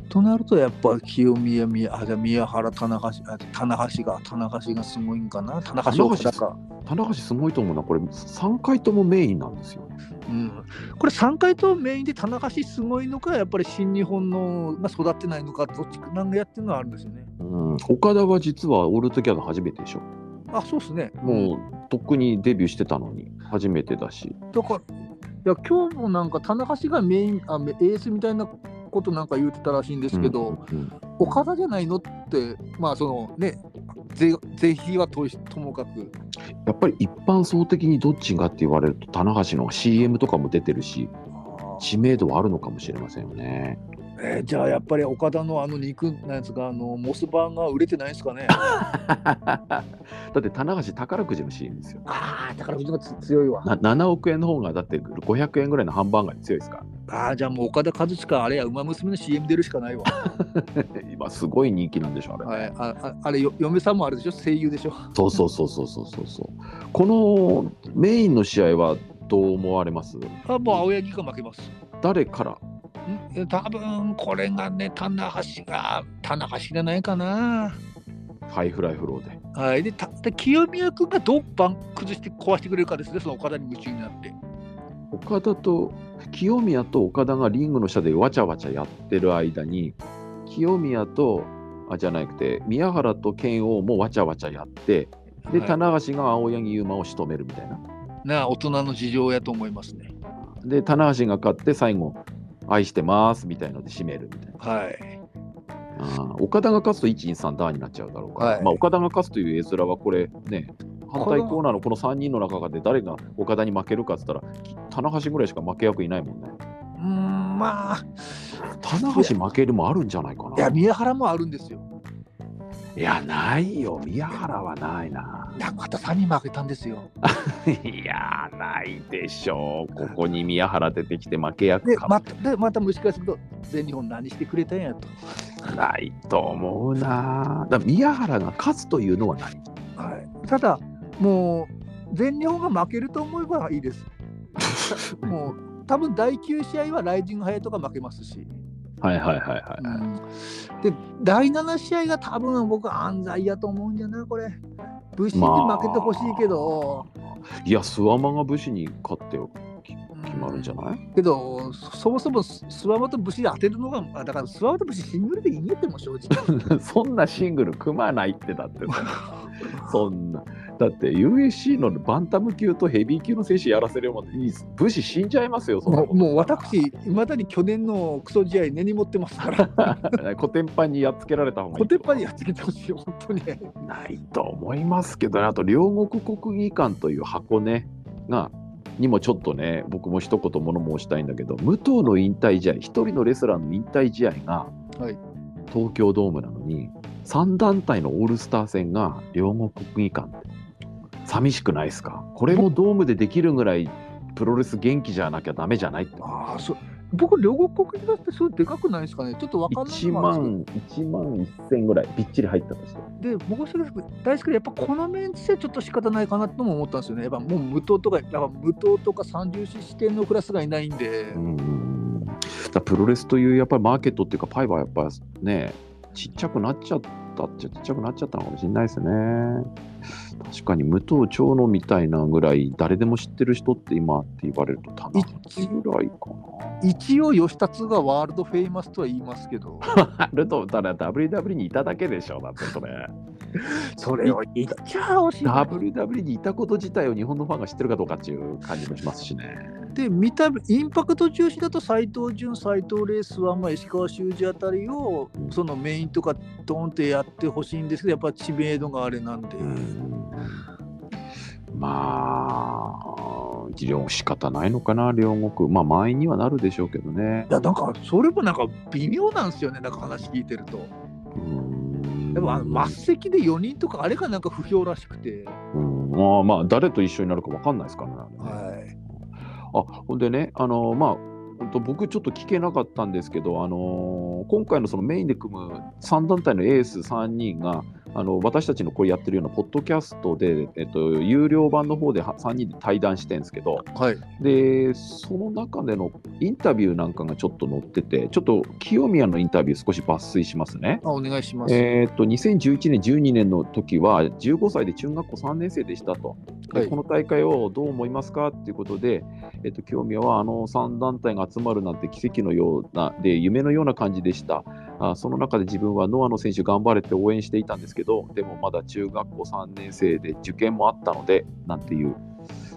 となるとやっぱ清宮宮あじゃあ宮原田中氏あ棚橋が棚橋がすごいんかな？棚橋岡田か、棚橋すごいと思うな、これ。3回ともメインなんですよ。うん、これ3回とメインで棚橋すごいのかやっぱり新日本のが育ってないのかどっちかなんかやってるのはあるんですよね。うん、岡田は実は ALL TOGETHER 初めてでしょ。あそうですね。もうとっくにデビューしてたのに初めてだし。だからいや今日もなんか棚橋がメインあメエースみたいなことなんか言ってたらしいんですけど、うんうん岡田じゃないのってまあそのねぜぜひはとしともかくやっぱり一般層的にどっちがって言われると棚橋の CM とかも出てるし知名度はあるのかもしれませんよね。えーじゃあやっぱり岡田のあの肉のやつがあのモスバーが売れてないですかね？だって棚橋宝くじの CM ですよ。ああ宝くじがつ強いわな7億円の方がだって500円ぐらいのハンバーガーに強いですかああじゃあもう岡田和親あれや馬娘の CM 出るしかないわら。今すごい人気なんでしょあれ。はい、あああれよ嫁さんもあれでしょ？声優でしょ？そうそうそうそうそうそうそう。このメインの試合はどう思われます？あもう青柳が負けます誰から多分これがね棚橋が棚橋じゃないかな。ハイフライフローで。はい。でたで清宮君がどうバン崩して壊してくれるかですねその岡田に夢中になって。岡田と清宮と岡田がリングの下でわちゃわちゃやってる間に清宮とあじゃなくて宮原と拳王もわちゃわちゃやってで、はい。棚橋が青柳優馬を仕留めるみたいな。なあ大人の事情やと思いますね。で棚橋が勝って最後愛してますみたいので締めるみたいな。はいあー岡田が勝つと123ダーになっちゃうだろうから、はいまあ、岡田が勝つという絵面はこれね反対コーナーのこの3人の中で誰が岡田に負けるかっつったらき棚橋ぐらいしか負け役いないもんね。うーんまあ棚橋負けるもあるんじゃないかな。いや宮原もあるんですよいや、ないよ。宮原はないな。中田さんに負けたんですよ いや、ないでしょう。ここに宮原出てきて負け役かでまたでまた蒸し返すと全日本何してくれたんやとないと思うな。だ宮原が勝つというのはない。はい、ただ、もう全日本が負けると思えばいいです。もう多分第9試合はライジングハヤトが負けますし、はいはいはいはい。うん。で第7試合が多分僕は安西やと思うんじゃなこれ。武士に負けてほしいけど、いや、諏訪間が武士に勝ってき決まるんじゃない？けどそそもそもス諏訪間と武士で当てるのがあだから諏訪武士シングルでいいやっても正直。そんなシングル組まないってだってさ そんな。だって USC のバンタム級とヘビー級の選手やらせるように武士死んじゃいますよ、そんなこともうもう私、いまだに去年のクソ試合根に持ってますから、コテンパンにやっつけられた方がいい。コテンパンにやっつけてほしい、本当に。ないと思いますけどね、あと両国国技館という箱根が、にもちょっとね、僕も一言物申したいんだけど、武藤の引退試合、一人のレスラーの引退試合がはい東京ドームなのに、3団体のオールスター戦が両国国技館って、寂しくないですか？これもドームでできるぐらいプロレス元気じゃなきゃダメじゃないって。ああ、そう。僕、両国国技館ってすごいでかくないですかね？ちょっとわかんない1のもあるんで万、1万1000ぐらいびっちり入ったとして。で、僕はそれ大好きで、やっぱこのメンツでちょっと仕方ないかなとも思ったんですよね。やっぱもう無党とか、やっぱ無党とか三重視視点のクラスがいないんで、うんだプロレスというやっぱりマーケットっていうかパイはやっぱねちっちゃくなっちゃったっちゃちっちゃくなっちゃったのかもしれないですね確かに武藤長野みたいなぐらい誰でも知ってる人って今って言われると田中ぐらいか一応吉達がワールドフェイマスとは言いますけど、な あるとただ WW にいただけでしょだってそれ それを言っちゃ惜しいな。WW にいたこと自体を日本のファンが知ってるかどうかっていう感じもしますしね。で、見た目、インパクト重視だと斎藤潤、斎藤レースは、まあ、石川修司あたりを、そのメインとか、ドンってやってほしいんですけど、やっぱ知名度があれなんで。まあ、両仕方ないのかな、両国。まあ、満員にはなるでしょうけどねい。や、なんか、それもなんか微妙なんですよね、なんか話聞いてると。うんでも、あの末席で4人とか、あれがなんか不評らしくて。うんまあまあ、誰と一緒になるか分かんないですからね。はい。あほんでね、あのまあ、本当僕ちょっと聞けなかったんですけど、あの今回のそのメインで組む3団体のエース3人が、あの私たちのこれやってるようなポッドキャストで、えっと、有料版の方では3人で対談してるんですけど、はい。で、その中でのインタビューなんかがちょっと載ってて、ちょっと清宮のインタビュー少し抜粋しますね。あお願いします。えーっと2011年、12年の時は15歳で中学校3年生でしたと、ではいこの大会をどう思いますかっていうことで、えっと清宮はあの3団体が集まるなんて奇跡のような、で夢のような感じでした。あその中で自分はノアの選手頑張れて応援していたんですけど、でもまだ中学校3年生で受験もあったので、なんていう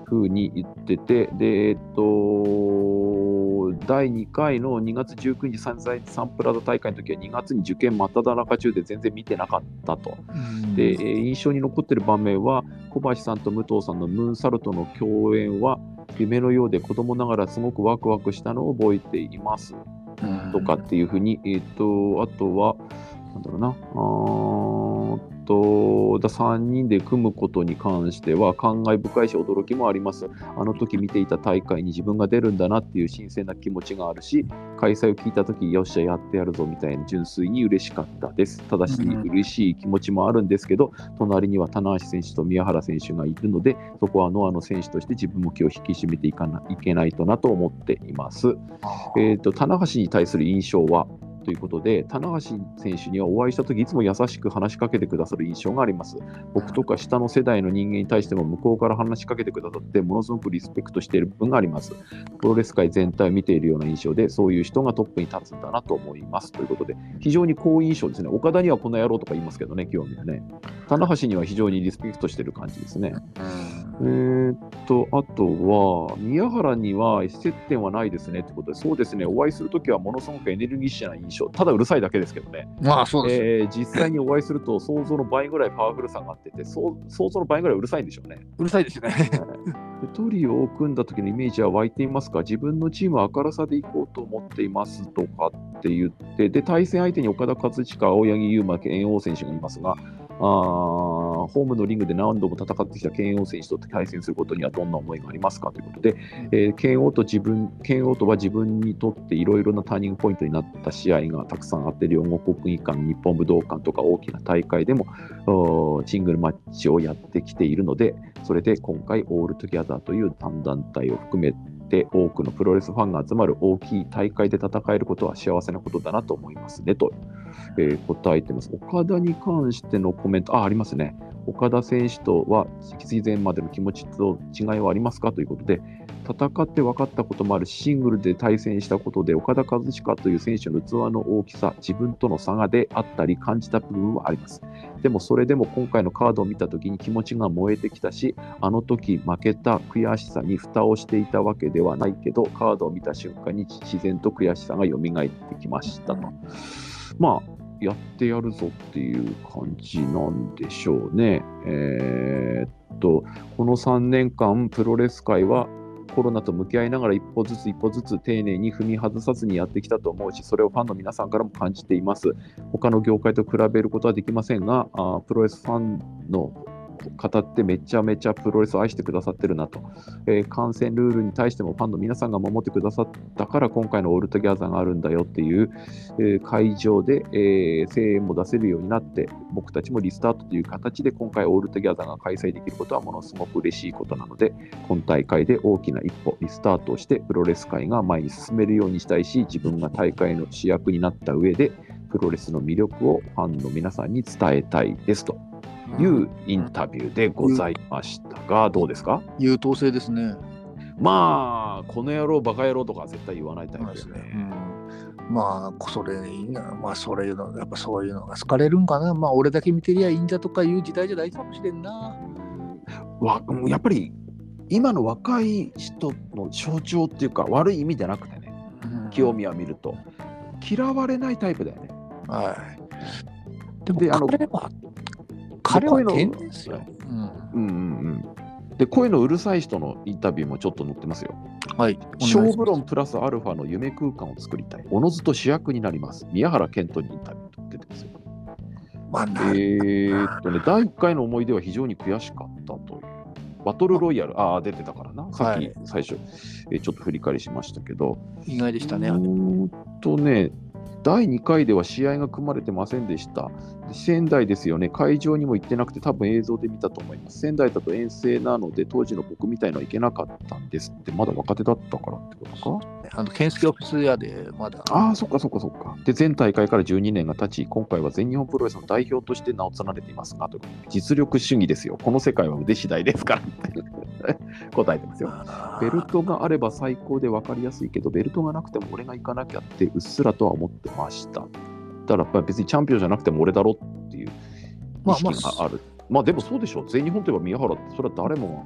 ふうに言ってて、で、えっと、第2回の2月19日サンザイサンプラザ大会の時は2月に受験真っ只中中で全然見てなかったと。うんで、えー印象に残ってる場面は小橋さんと武藤さんのムーンサルトの共演は夢のようで子供ながらすごくワクワクしたのを覚えていますとかっていうふうに、えっ、と、あとは、なんだろうな、あと、だ3人で組むことに関しては、感慨深いし、驚きもあります。あの時見ていた大会に自分が出るんだなっていう新鮮な気持ちがあるし、開催を聞いた時よっしゃ、やってやるぞみたいな純粋に嬉しかったです。ただし、うん嬉しい気持ちもあるんですけど、隣には棚橋選手と宮原選手がいるので、そこはノアの選手として自分も気を引き締めていかないけないとなと思っています。えー、と棚橋に対する印象は？ということで、棚橋選手にはお会いしたとき、いつも優しく話しかけてくださる印象があります。僕とか下の世代の人間に対しても向こうから話しかけてくださって、ものすごくリスペクトしている部分があります。プロレス界全体を見ているような印象で、そういう人がトップに立つんだなと思います。ということで、非常に好印象ですね。岡田にはこの野郎とか言いますけどね、興味はね。棚橋には非常にリスペクトしている感じですね。えーっと、あとは、宮原には接点はないですねってことで、そうですね、お会いするときはものすごくエネルギッシュな印象、ただうるさいだけですけどね、まあそうです、えー実際にお会いすると、想像の倍ぐらいパワフルさがあってて、想像の倍ぐらいうるさいんでしょうね。うるさいですね。でトリオを組んだ時のイメージは湧いていますか？自分のチームは明るさでいこうと思っていますとかって言って、で、対戦相手に岡田和親、青柳優馬、剣王選手がいますが、あーホームのリングで何度も戦ってきた剣王選手と対戦することにはどんな思いがありますかということで、えー剣王と自分、剣王とは自分にとっていろいろなターニングポイントになった試合がたくさんあって、両国国技館、日本武道館とか大きな大会でもシングルマッチをやってきているので、それで今回、 ALL TOGETHER という3団体を含めて、多くのプロレスファンが集まる大きい大会で戦えることは幸せなことだなと思いますねと、えー答えてます。岡田に関してのコメント、あ、ありますね。岡田選手とは、以前までの気持ちと違いはありますか？ということで、戦って分かったこともあるしシングルで対戦したことで、オカダ・カズチカという選手の器の大きさ、自分との差がであったり感じた部分はあります。でもそれでも今回のカードを見たときに気持ちが燃えてきたし、あの時負けた悔しさに蓋をしていたわけではないけど、カードを見た瞬間に自然と悔しさが蘇ってきましたと。まあ、やってやるぞっていう感じなんでしょうね。えーっと、この3年間、プロレス界はコロナと向き合いながら一歩ずつ一歩ずつ丁寧に踏み外さずにやってきたと思うし、それをファンの皆さんからも感じています。他の業界と比べることはできませんが、あプロレスファンの方ってめちゃめちゃプロレスを愛してくださってるなと、えー観戦ルールに対してもファンの皆さんが守ってくださったから今回の ALL TOGETHER があるんだよっていう、えー会場で、えー声援も出せるようになって僕たちもリスタートという形で今回 ALL TOGETHER が開催できることはものすごく嬉しいことなので今大会で大きな一歩リスタートをしてプロレス界が前に進めるようにしたいし自分が大会の主役になった上でプロレスの魅力をファンの皆さんに伝えたいですと。いうインタビューでございましたが、どうですか？優等生ですね。まあ、この野郎、バカ野郎とかは絶対言わないタイプですね。うんまあ、それいいな、まあ、それいうの、やっぱそういうのが好かれるんかな。まあ、俺だけ見てりゃいいんだとかいう時代じゃないかもしれんな。わやっぱり今の若い人の象徴っていうか悪い意味じゃなくてねうん清宮見ると嫌われないタイプだよね。はい。でも、であの彼は、ですよ。うん。うんうんうん。で声のうるさい人のインタビューもちょっと載ってますよ。はい。勝負論プラスアルファの夢空間を作りたい。おのずと主役になります。宮原健人にインタビューと出てますよ。まあ、なえーっとね、第1回の思い出は非常に悔しかったという。バトルロイヤル、ああ、出てたからな。さっきはい最初、えーちょっと振り返りしましたけど、意外でしたね。うーんとね、第2回では試合が組まれてませんでした。で仙台ですよね、会場にも行ってなくて、多分映像で見たと思います。仙台だと遠征なので、当時の僕みたいのは行けなかったんですって、まだ若手だったからってことか？あの、健介オフィス屋で、まだ。ああ、そっかそっかそっか。で、前大会から12年が経ち、今回は全日本プロレスの代表として名を連ねていますが、と実力主義ですよ。この世界は腕次第ですからって答えてますよ。ベルトがあれば最高で分かりやすいけど、ベルトがなくても俺が行かなきゃってうっすらとは思ってました。っぱり別にチャンピオンじゃなくても俺だろっていう意識がある。まあ、でもそうでしょ。全日本といえば宮原って、それは誰も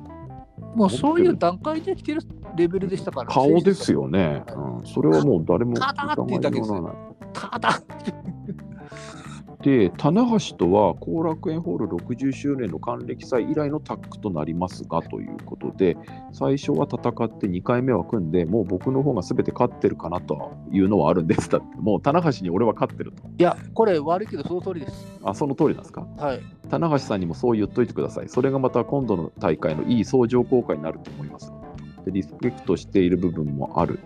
もうそういう段階で来てるレベルでしたから、が顔ですよね。うん、それはもう誰もただっていうだけですよ。疑いようがない。ただ、で、棚橋とは後楽園ホール60周年の還暦祭以来のタッグとなりますがということで、最初は戦って2回目は組んで、もう僕の方が全て勝ってるかなというのはあるんです。だって、もう棚橋に俺は勝ってると。いや、これ悪いけど、その通りです。あ、その通りなんですか？はい。棚橋さんにもそう言っといてください。それがまた今度の大会のいい相乗効果になると思います。でリスペクトしている部分もある。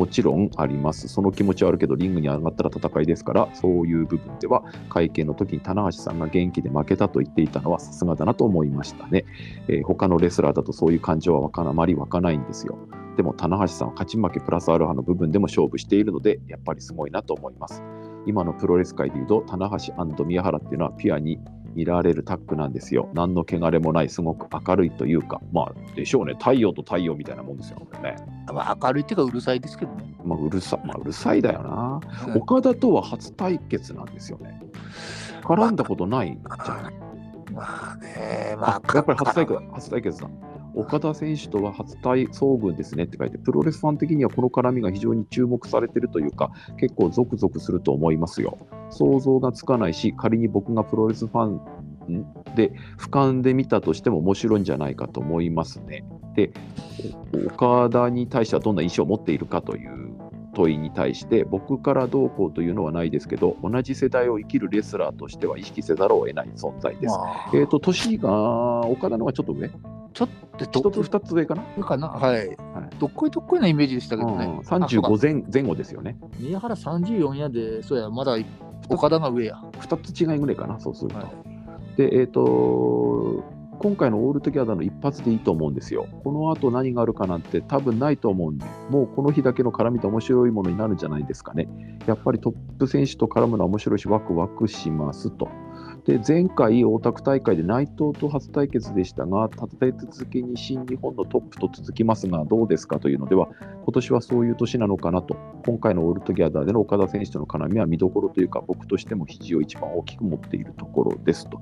もちろんあります。その気持ちはあるけど、リングに上がったら戦いですから、そういう部分では、会見の時に棚橋さんが元気で負けたと言っていたのはさすがだなと思いましたね。えー他のレスラーだとそういう感情はわかあまり湧かないんですよ。でも、棚橋さんは勝ち負けプラスアルファの部分でも勝負しているので、やっぱりすごいなと思います。今のプロレス界でいうと、棚橋宮原っていうのはピュアに見られるタッグなんですよ。何の汚れもない、すごく明るいというか、まあ、でしょうね。太陽と太陽みたいなもんですよね。まあ、明るいっていうか、うるさいですけどね。まあ、うるさ、まあ、うるさいだよな。うん岡田とは初対決なんですよね。絡んだことないんじゃないまあね、まああ、やっぱり初対決初対決だ。岡田選手とは初対遭遇ですねって書いて、プロレスファン的にはこの絡みが非常に注目されてるというか、結構ゾクゾクすると思いますよ。想像がつかないし、仮に僕がプロレスファンんで俯瞰で見たとしても面白いんじゃないかと思いますね。で、お岡田に対してはどんな印象を持っているかという問いに対して、僕からどうこうというのはないですけど、同じ世代を生きるレスラーとしては意識せざるを得ない存在です。まあ、えっ、と、年が岡田の方がちょっと上？ちょっと、一つ二つ上かな、どかな？はい。どっこいどっこいなイメージでしたけどね。うん、あそうか35前前後ですよね。宮原34やで、そうや、まだ岡田が上や。二つ違いぐらいかな、そうすると。はいで、えっ、と、今回の ALL TOGETHER の一発でいいと思うんですよ。この後何があるかなんて多分ないと思うんで、もうこの日だけの絡みで面白いものになるんじゃないですかね。やっぱりトップ選手と絡むのは面白いし、ワクワクしますと。で、前回大田区大会で内藤と初対決でしたが、立て続けに新日本のトップと続きますが、どうですかというのでは、今年はそういう年なのかなと。今回の ALL TOGETHER での岡田選手との絡みは見どころというか、僕としても比重を一番大きく持っているところですと。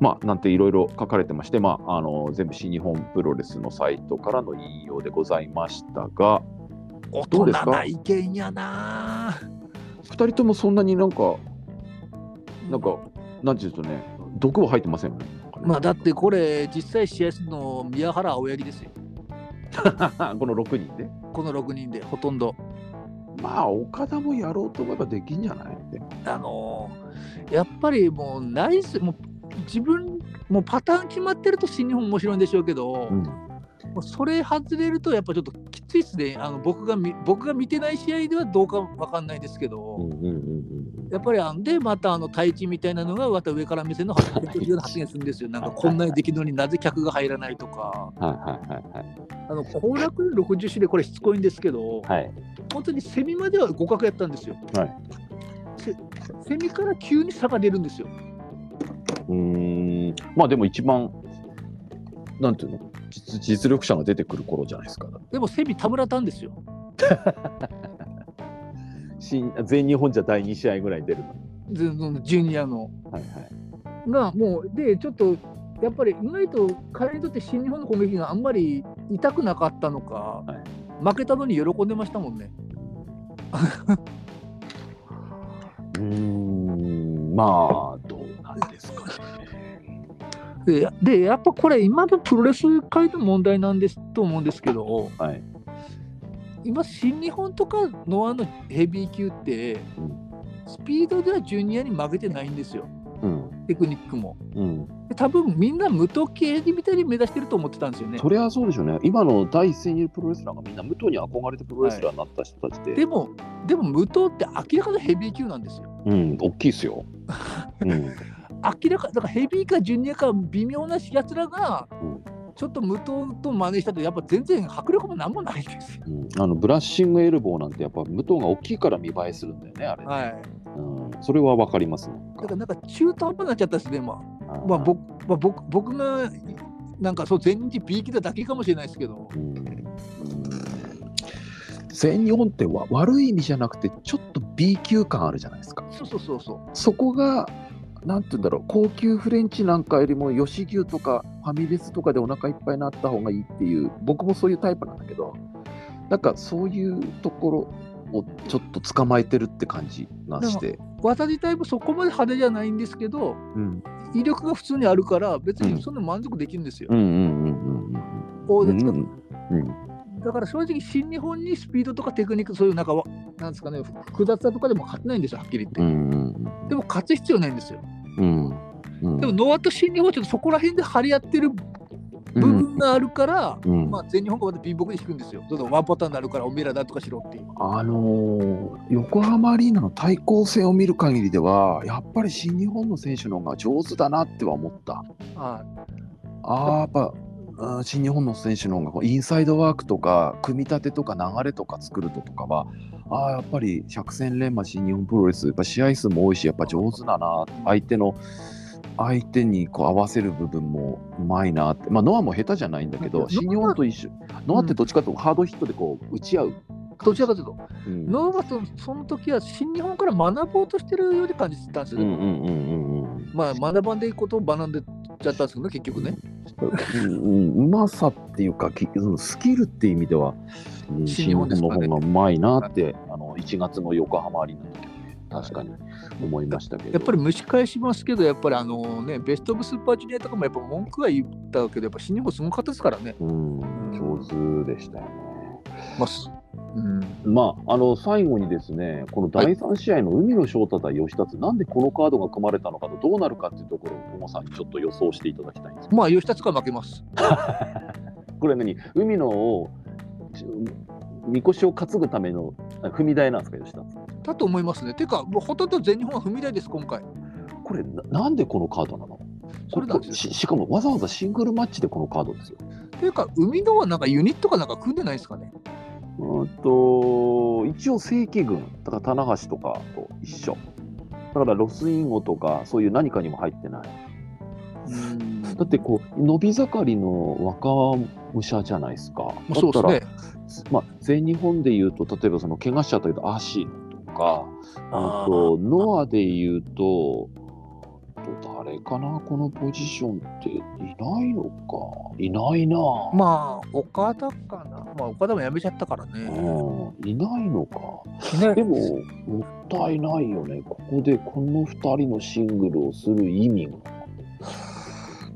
まあ、なんていろいろ書かれてまして、まあ、あの全部新日本プロレスのサイトからの引用でございましたが、大どうですか？人な意見やな。2人ともそんなになんか、なんか、なんていうとね、毒は入ってません。まあ、だってこれ、実際試合するの宮原青柳ですよ。この6人で？この6人で、ほとんど。まあ、岡田もやろうと思えばできんじゃないあのーやっぱりもう、ナイス、もう自分、もうパターン決まってると新日本面白いんでしょうけど、うんもうそれ外れると、やっぱちょっときついっすね。あの僕が見僕が見てない試合ではどうかわかんないですけど、やっぱりあんで、またあの対地みたいなのが、また上から目線の発言するんですよ。なんかこんなにできるのになぜ客が入らないとか、はいはいはいはい。あの後楽園60種でこれしつこいんですけど、はい。本当にセミまでは互角やったんですよ。はいセセミから急に差が出るんですよ。うーん。まあでも一番、なんていうの？実実力者が出てくる頃じゃないですか。でもセミ田村たんですよ。新全日本じゃ第2試合ぐらいに出るの。ジュニアの。はいはい。がもうでちょっとやっぱり意外と彼にとって新日本の攻撃があんまり痛くなかったのか、はい負けたのに喜んでましたもんね。うーん、まあ、どうなんですかね。ででやっぱこれ今のプロレス界の問題なんですと思うんですけどはい。今新日本とかノアのヘビー級って、うんスピードではジュニアに負けてないんですようん。テクニックも。うん。で多分みんな無党系みたいに目指してると思ってたんですよね。そりゃそうでしょうね。今の第一線にいるプロレスラーがみんな武藤に憧れてプロレスラーになった人たちで、でもでも無党って明らかなヘビー級なんですよ。うん、大きいですよ。うん。明らかだからヘビーかジュニアか微妙なやつらが、うんちょっと無党と真似したってやっぱ全然迫力もなんもないんですよ。うん、あのブラッシングエルボーなんてやっぱ武藤が大きいから見栄えするんだよね、あれね。はい。うん、それはわかりますね。だからなんか中途半端になっちゃったですね、まあ。まあ、僕まあ、僕僕がなんかそう全日 B 級だだけかもしれないですけど、うんうん全日本ってわ悪い意味じゃなくてちょっと B 級感あるじゃないですか。そうそうそうそう。そこがなんて言うんだろう高級フレンチなんかよりも吉牛とかファミレスとかでお腹いっぱいになった方がいいっていう僕もそういうタイプなんだけどなんかそういうところをちょっと捕まえてるって感じがして。技自体もそこまで派手じゃないんですけど、うん威力が普通にあるから、別にそんな満足できるんですよ。だから正直、新日本にスピードとかテクニック、そういうなんかわ、なんですかね、複雑さとかでも勝てないんですよ、はっきり言って。うんうんでも勝つ必要ないんですよ。うんうんでも、ノアと新日本はちょっとそこら辺で張り合ってる部分があるから、うんまあ、全日本がまた貧乏で引くんですよ。ちょっとワンパターンになるから、おめえらなんとかしろっていう。あのー横浜アリーナの対抗戦を見る限りではやっぱり新日本の選手の方が上手だなっては思った。はあーやっぱうん。新日本の選手の方がインサイドワークとか組み立てとか流れとか作るととかはあーやっぱり百戦錬磨新日本プロレスやっぱ試合数も多いしやっぱ上手だな相手の相手にこう合わせる部分もうまいなって。まあノアも下手じゃないんだけど新日本と一緒ノアってどっちかというとハードヒットでこう打ち合う。どちらかというと、うん。ノーバそその時は新日本から学ぼうとしてるように感じてたんですよまあ、学ばんでいくことを学んでちゃったんですけどね、結局ね。うんうまさっていうかスキルっていう意味では、うん新日本の方がうまいなって、あの1月の横浜アリーナの時ね確かに思いましたけどやっぱり蒸し返しますけど、やっぱりあのね、ベスト・オブ・スーパージュニアとかもやっぱ文句は言ったけど、やっぱ新日本すごかったですからね。うん上手でしたよね。まあ、すうん、まあ、あの最後にですね、この第3試合の海野翔太対吉達、なんでこのカードが組まれたのかと、どうなるかっていうところを、小野さんにちょっと予想していただきたいんですまあ、吉田が負けます。これ何、海野を、ちみこしを担ぐためのあ踏み台なんですか、吉達。だと思いますね。てか、もうほとんど全日本は踏み台です、今回。これな、なんでこのカードなの？それなんですよししかもわざわざシングルマッチでこのカードですよ。ていうか、海野はなんかユニットかなんか組んでないですかね？うーんと一応正規軍だから棚橋とかと一緒。だからロスインゴとかそういう何かにも入ってない。うん。だってこう伸び盛りの若武者じゃないですか。まあそうですね。だったらまあ、全日本でいうと例えばその怪我しちゃったけどアシノとかあとノアでいうとと誰かなこのポジションっていないのかいないな、まあ、岡田かな。まあ、岡田も辞めちゃったからね。うん、いないのかねでも、もったいないよね。ここでこの2人のシングルをする意味が。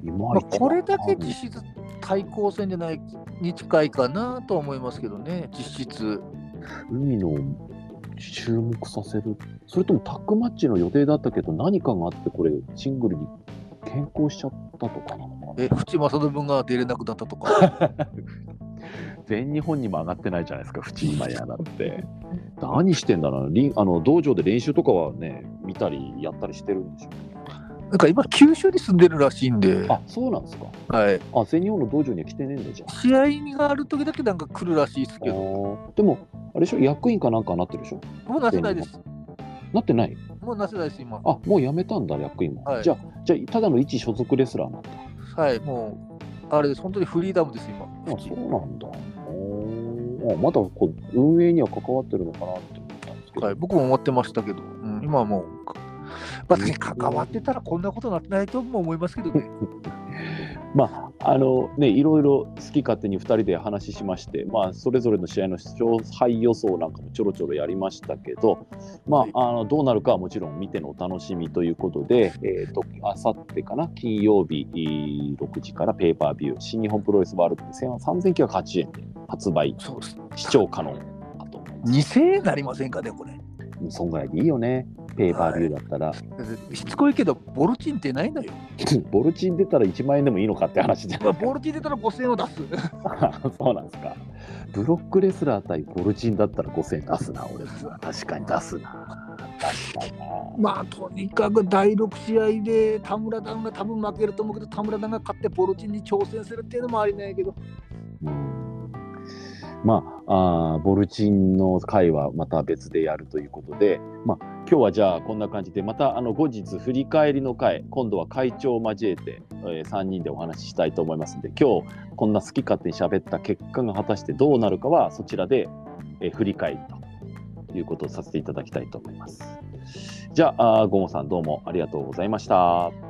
いまこれだけ実質対抗戦じゃないに近いかなとは思いますけどね、実質。海の注目させる。それともタッグマッチの予定だったけど、何かがあって、これ、シングルに変更しちゃったとかなのかな。え、淵正信が出れなくなったとか。全日本にも上がってないじゃないですか、淵今やなって。何してんだろうあの道場で練習とかはね、見たりやったりしてるんでしょなんか今、九州に住んでるらしいんで、あ、そうなんですか。はい、あ、全日本の道場には来てねえんだじゃん。試合がある時だけなんか来るらしいですけど、でも、あれでしょ、役員かなんかなってるでしょ？もうなせないです。なってない？もうなせないです、今。あもう辞めたんだ、役員も。はいじゃあ、じゃあただの一所属レスラーなんだ。はい、もう、あれです、本当にフリーダムです、今。あそうなんだ。おまだこう運営には関わってるのかなって思ったんですけはい、僕も思ってましたけど、うん、今はもう、まあ、関わってたらこんなことなってないとも思いますけどね。まあ、あのね、いろいろ好き勝手に2人で話しまして、まあ、それぞれの試合の勝敗予想なんかもちょろちょろやりましたけど、まあ、あのどうなるかはもちろん見てのお楽しみということで、えーと、あさってかな、金曜日6時からペーパービュー、新日本プロレスワールドで3980円で発売、視聴可能だと思います。2000円なりませんかね、これ。そんぐらいでいいよね。ペーパービューだったら、はい、しつこいけどボルチンってないのよ。ボルチン出たら1万円でもいいのかって話じゃない。ボルチン出たら5000円を出す。そうなんですか。ブロックレスラー対ボルチンだったら5000円出すな俺確かに出すな。確かにな。まあとにかく第6試合で田村段が多分負けると思うけど田村段が勝ってボルチンに挑戦するっていうのもありないけど。うんまあ、あボルチンの回はまた別でやるということで、まあ、今日はじゃあこんな感じでまたあの後日振り返りの回今度は会長を交えて、えー、3人でお話ししたいと思いますので今日こんな好き勝手に喋った結果が果たしてどうなるかはそちらで、えー、振り返りということをさせていただきたいと思います。じゃあ、ゴモさんどうもありがとうございました。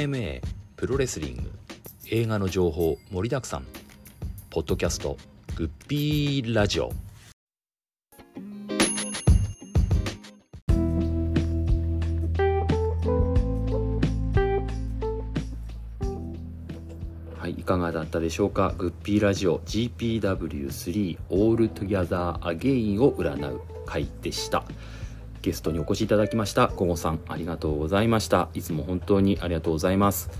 MMA プロレスリング映画の情報盛りだくさん。ポッドキャストグッピーラジオ。はいいかがだったでしょうか？グッピーラジオ GPW3 ALL TOGETHER AGAIN を占う回でした。ゲストにお越しいただきました小郷さんありがとうございました。いつも本当にありがとうございます。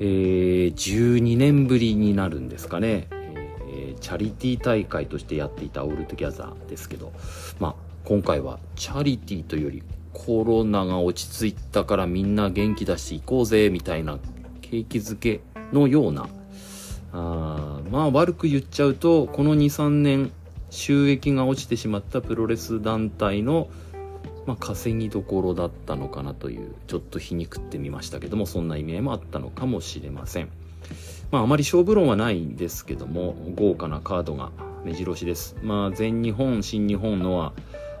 えー、12年ぶりになるんですかね、えー、チャリティー大会としてやっていた ALL TOGETHER ですけどまあ今回はチャリティーというよりコロナが落ち着いたからみんな元気出していこうぜみたいな景気づけのようなあまあ悪く言っちゃうとこの23年収益が落ちてしまったプロレス団体のまあ、稼ぎどころだったのかなというちょっと皮肉ってみましたけどもそんな意味合いもあったのかもしれません。まああまり勝負論はないんですけども豪華なカードが目白押しです。まあ全日本新日本のは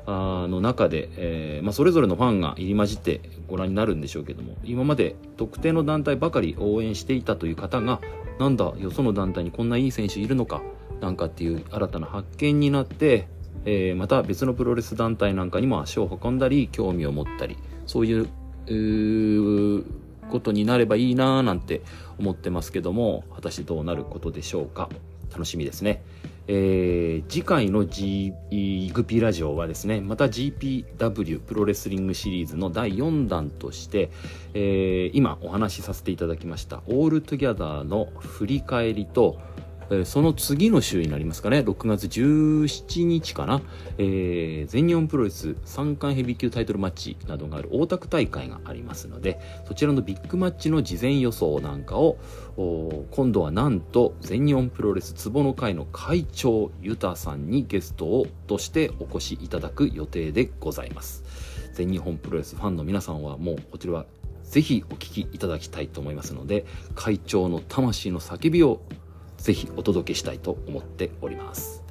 あの中で、えーまあ、それぞれのファンが入り混じってご覧になるんでしょうけども今まで特定の団体ばかり応援していたという方がなんだよその団体にこんないい選手いるのかなんかっていう新たな発見になってえー、また別のプロレス団体なんかにも足を運んだり興味を持ったりそういうことになればいいなーなんて思ってますけども果たしてどうなることでしょうか。楽しみですね、えー、次回の、G、グピラジオはですねまた GPW プロレスリングシリーズの第4弾として、えー、今お話しさせていただきました ALL TOGETHER の振り返りとえその次の週になりますかね、6月17日かな、えー、全日本プロレス三冠ヘビー級タイトルマッチなどがある大田区大会がありますので、そちらのビッグマッチの事前予想なんかを、今度はなんと全日本プロレス壺の会の会長ユタさんにゲストをとしてお越しいただく予定でございます。全日本プロレスファンの皆さんはもうこちらはぜひお聞きいただきたいと思いますので、会長の魂の叫びをぜひお届けしたいと思っております。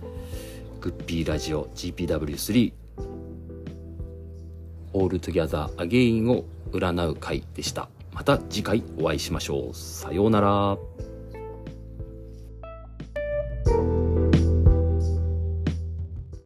グッピーラジオ GPW3 オールトゥギャザーアゲインを占う会でした。また次回お会いしましょう。さようなら。